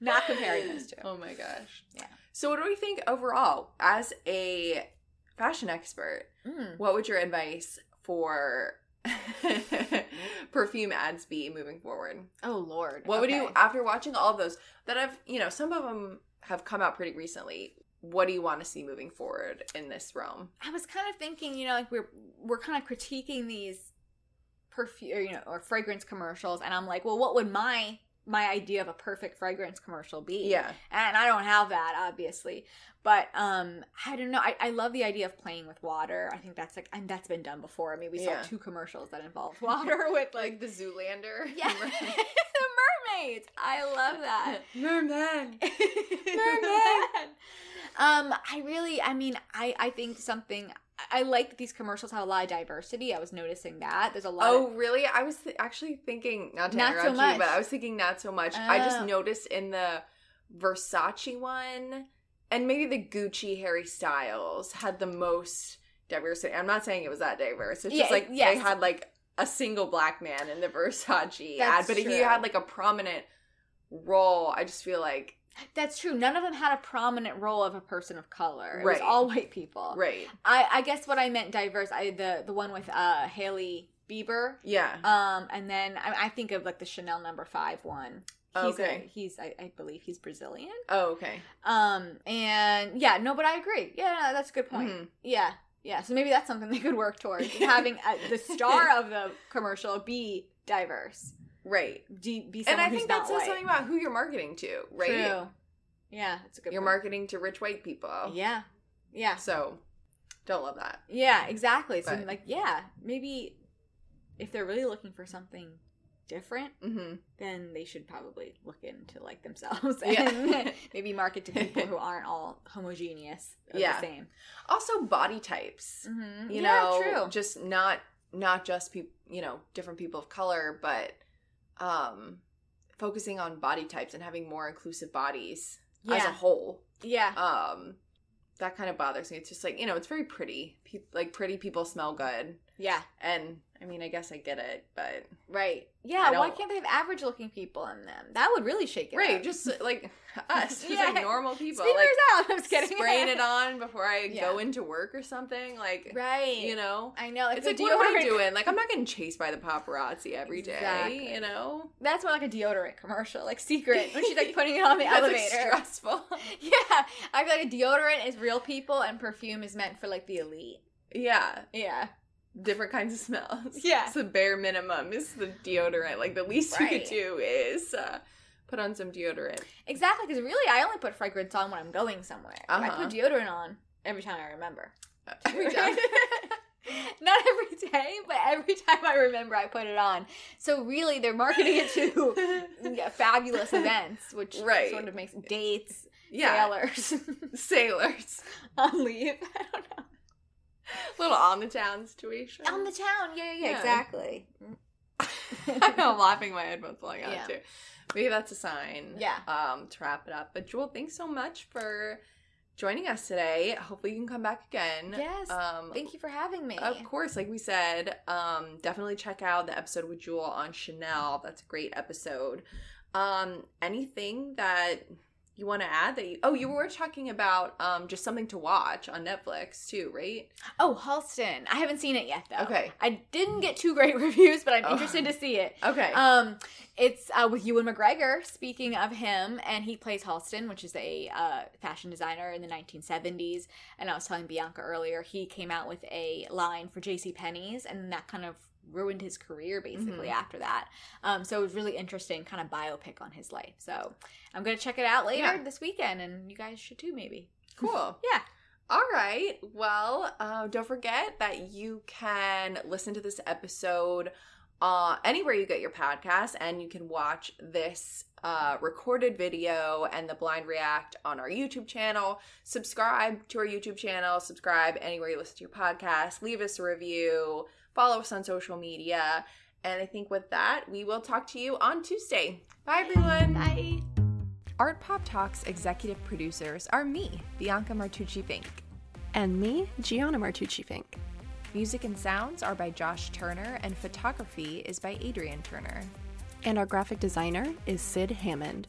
Speaker 3: Not comparing those two.
Speaker 1: Oh my gosh.
Speaker 3: Yeah.
Speaker 1: So what do we think overall as a fashion expert?
Speaker 3: Mm.
Speaker 1: What would your advice for perfume ads be moving forward?
Speaker 3: Oh Lord.
Speaker 1: What would you after watching all of those that have, you know, some of them have come out pretty recently. What do you want to see moving forward in this realm?
Speaker 3: I was kind of thinking, you know, like we're we're kind of critiquing these perfume, you know, or fragrance commercials, and I'm like, well, what would my my idea of a perfect fragrance commercial be?
Speaker 1: Yeah.
Speaker 3: and I don't have that, obviously, but um, I don't know. I, I love the idea of playing with water. I think that's like, and that's been done before. I mean, we
Speaker 1: Yeah.
Speaker 3: saw two commercials that involved water with like,
Speaker 1: Like the Zoolander.
Speaker 3: yeah, the mermaids. I love that.
Speaker 1: Merman.
Speaker 3: Merman. Um, I really, I mean, I, I think something. I like that these commercials have a lot of diversity. I was noticing that there's a lot.
Speaker 1: Oh,
Speaker 3: of,
Speaker 1: really? I was th- actually thinking not to
Speaker 3: Not so
Speaker 1: you, but. I was thinking not so much. I just
Speaker 3: Oh.
Speaker 1: noticed in the Versace one and maybe the Gucci Harry Styles had the most diversity. I'm not saying it was that diverse. It's
Speaker 3: Yeah,
Speaker 1: just like
Speaker 3: yes.
Speaker 1: they had like a single black man in the Versace ad,
Speaker 3: That's
Speaker 1: but he
Speaker 3: true.
Speaker 1: had like a prominent role. I just feel like
Speaker 3: that's true. None of them had a prominent role of a person of color. It was all white people.
Speaker 1: right.
Speaker 3: I, I guess what I meant diverse. I the the one with uh Hailey Bieber.
Speaker 1: Yeah.
Speaker 3: Um, and then I, I think of like the Chanel number five one. He's
Speaker 1: Okay.
Speaker 3: a, he's I, I believe he's Brazilian.
Speaker 1: oh, okay.
Speaker 3: Um, and yeah, no, but I agree. Yeah, no, that's a good point.
Speaker 1: Mhm.
Speaker 3: Yeah, yeah. So maybe that's something they could work towards having uh, the star of the commercial be diverse,
Speaker 1: Right.
Speaker 3: be, be
Speaker 1: And I think that says
Speaker 3: white.
Speaker 1: something about who you're marketing to, right?
Speaker 3: True. Yeah, it's a good.
Speaker 1: You're
Speaker 3: point.
Speaker 1: marketing to rich white people.
Speaker 3: Yeah, yeah,
Speaker 1: So don't love that.
Speaker 3: yeah. Exactly. So
Speaker 1: But-
Speaker 3: like, yeah, maybe if they're really looking for something different,
Speaker 1: Mm-hmm.
Speaker 3: then they should probably look into like themselves
Speaker 1: Yeah.
Speaker 3: and maybe market to people who aren't all homogeneous.
Speaker 1: Yeah.
Speaker 3: the same.
Speaker 1: Also body types.
Speaker 3: Mm-hmm.
Speaker 1: You
Speaker 3: yeah,
Speaker 1: know,
Speaker 3: true.
Speaker 1: just not not just people, you know, different people of color, but um focusing on body types and having more inclusive bodies as a whole.
Speaker 3: yeah.
Speaker 1: Um that kind of bothers me. It's just like, you know, it's very pretty. Pe- like pretty people smell good.
Speaker 3: Yeah,
Speaker 1: And I mean, I guess I get it, but
Speaker 3: right. Yeah, why can't they have average looking people in them? That would really shake it
Speaker 1: right,
Speaker 3: up.
Speaker 1: just uh, like us, just
Speaker 3: Yeah.
Speaker 1: like normal people,
Speaker 3: Speak for
Speaker 1: like
Speaker 3: yourself. I'm just kidding.
Speaker 1: spraying it on before I
Speaker 3: Yeah.
Speaker 1: go into work or something. Like,
Speaker 3: Right.
Speaker 1: you know,
Speaker 3: I know. Like
Speaker 1: it's like what am I
Speaker 3: deodorant-
Speaker 1: doing? Like, I'm not getting chased by the paparazzi every day.
Speaker 3: Exactly.
Speaker 1: You know,
Speaker 3: That's more like a deodorant commercial, like secret when she's like putting it on the
Speaker 1: That's, like,
Speaker 3: elevator.
Speaker 1: stressful.
Speaker 3: yeah, I feel like a deodorant is real people and perfume is meant for like the elite.
Speaker 1: yeah,
Speaker 3: Yeah.
Speaker 1: Different kinds of smells.
Speaker 3: Yeah.
Speaker 1: it's the bare minimum is the deodorant. Like the least you could do is uh, put on some deodorant.
Speaker 3: Exactly, because really, I only put fragrance on when I'm going somewhere. I
Speaker 1: Uh-huh.
Speaker 3: put deodorant on every time I remember.
Speaker 1: Every time.
Speaker 3: Not every day, but every time I remember, I put it on. So really, they're marketing it to yeah, fabulous events, which
Speaker 1: Right.
Speaker 3: sort of makes dates,
Speaker 1: yeah,
Speaker 3: sailors
Speaker 1: sailors.
Speaker 3: on leave. I don't know.
Speaker 1: Little on the town situation.
Speaker 3: On the town, yeah, yeah,
Speaker 1: yeah,
Speaker 3: exactly.
Speaker 1: I know I'm laughing. My headphones falling out
Speaker 3: Yeah.
Speaker 1: too. Maybe that's a sign.
Speaker 3: Yeah.
Speaker 1: Um, to wrap it up. But Jewel, thanks so much for joining us today. Hopefully you can come back again.
Speaker 3: Yes.
Speaker 1: Um,
Speaker 3: Thank you for having me.
Speaker 1: Of course, like we said, um, definitely check out the episode with Jewel on Chanel. That's a great episode. Um, anything that you want to add that you oh you were talking about um just something to watch on Netflix too, right?
Speaker 3: Oh, Halston. I haven't seen it yet though.
Speaker 1: Okay.
Speaker 3: I didn't get two great reviews, but I'm
Speaker 1: Oh.
Speaker 3: interested to see it.
Speaker 1: Okay.
Speaker 3: Um, it's uh, with Ewan McGregor. Speaking of him, and he plays Halston, which is a uh, fashion designer in the 1970s. And I was telling Bianca earlier, he came out with a line for J.C. Penney's, and that kind of ruined his career basically
Speaker 1: Mhm.
Speaker 3: after that. Um, so it was really interesting, kind of biopic on his life. So I'm gonna check it out later
Speaker 1: Yeah.
Speaker 3: this weekend, and you guys should too, maybe.
Speaker 1: Cool.
Speaker 3: Yeah.
Speaker 1: All right. Well, uh, don't forget that you can listen to this episode uh, anywhere you get your podcast, and you can watch this uh, recorded video and the blind react on our YouTube channel. Subscribe to our YouTube channel. Subscribe anywhere you listen to your podcast. Leave us a review. Follow us on social media. And I think with that, we will talk to you on Tuesday. Bye, everyone.
Speaker 3: Bye.
Speaker 2: Art Pop Talks executive producers are me, Bianca Martucci Fink.
Speaker 1: And me, Gianna Martucci Fink.
Speaker 2: Music and sounds are by Josh Turner, and photography is by Adrian Turner.
Speaker 1: And our graphic designer is Sid Hammond.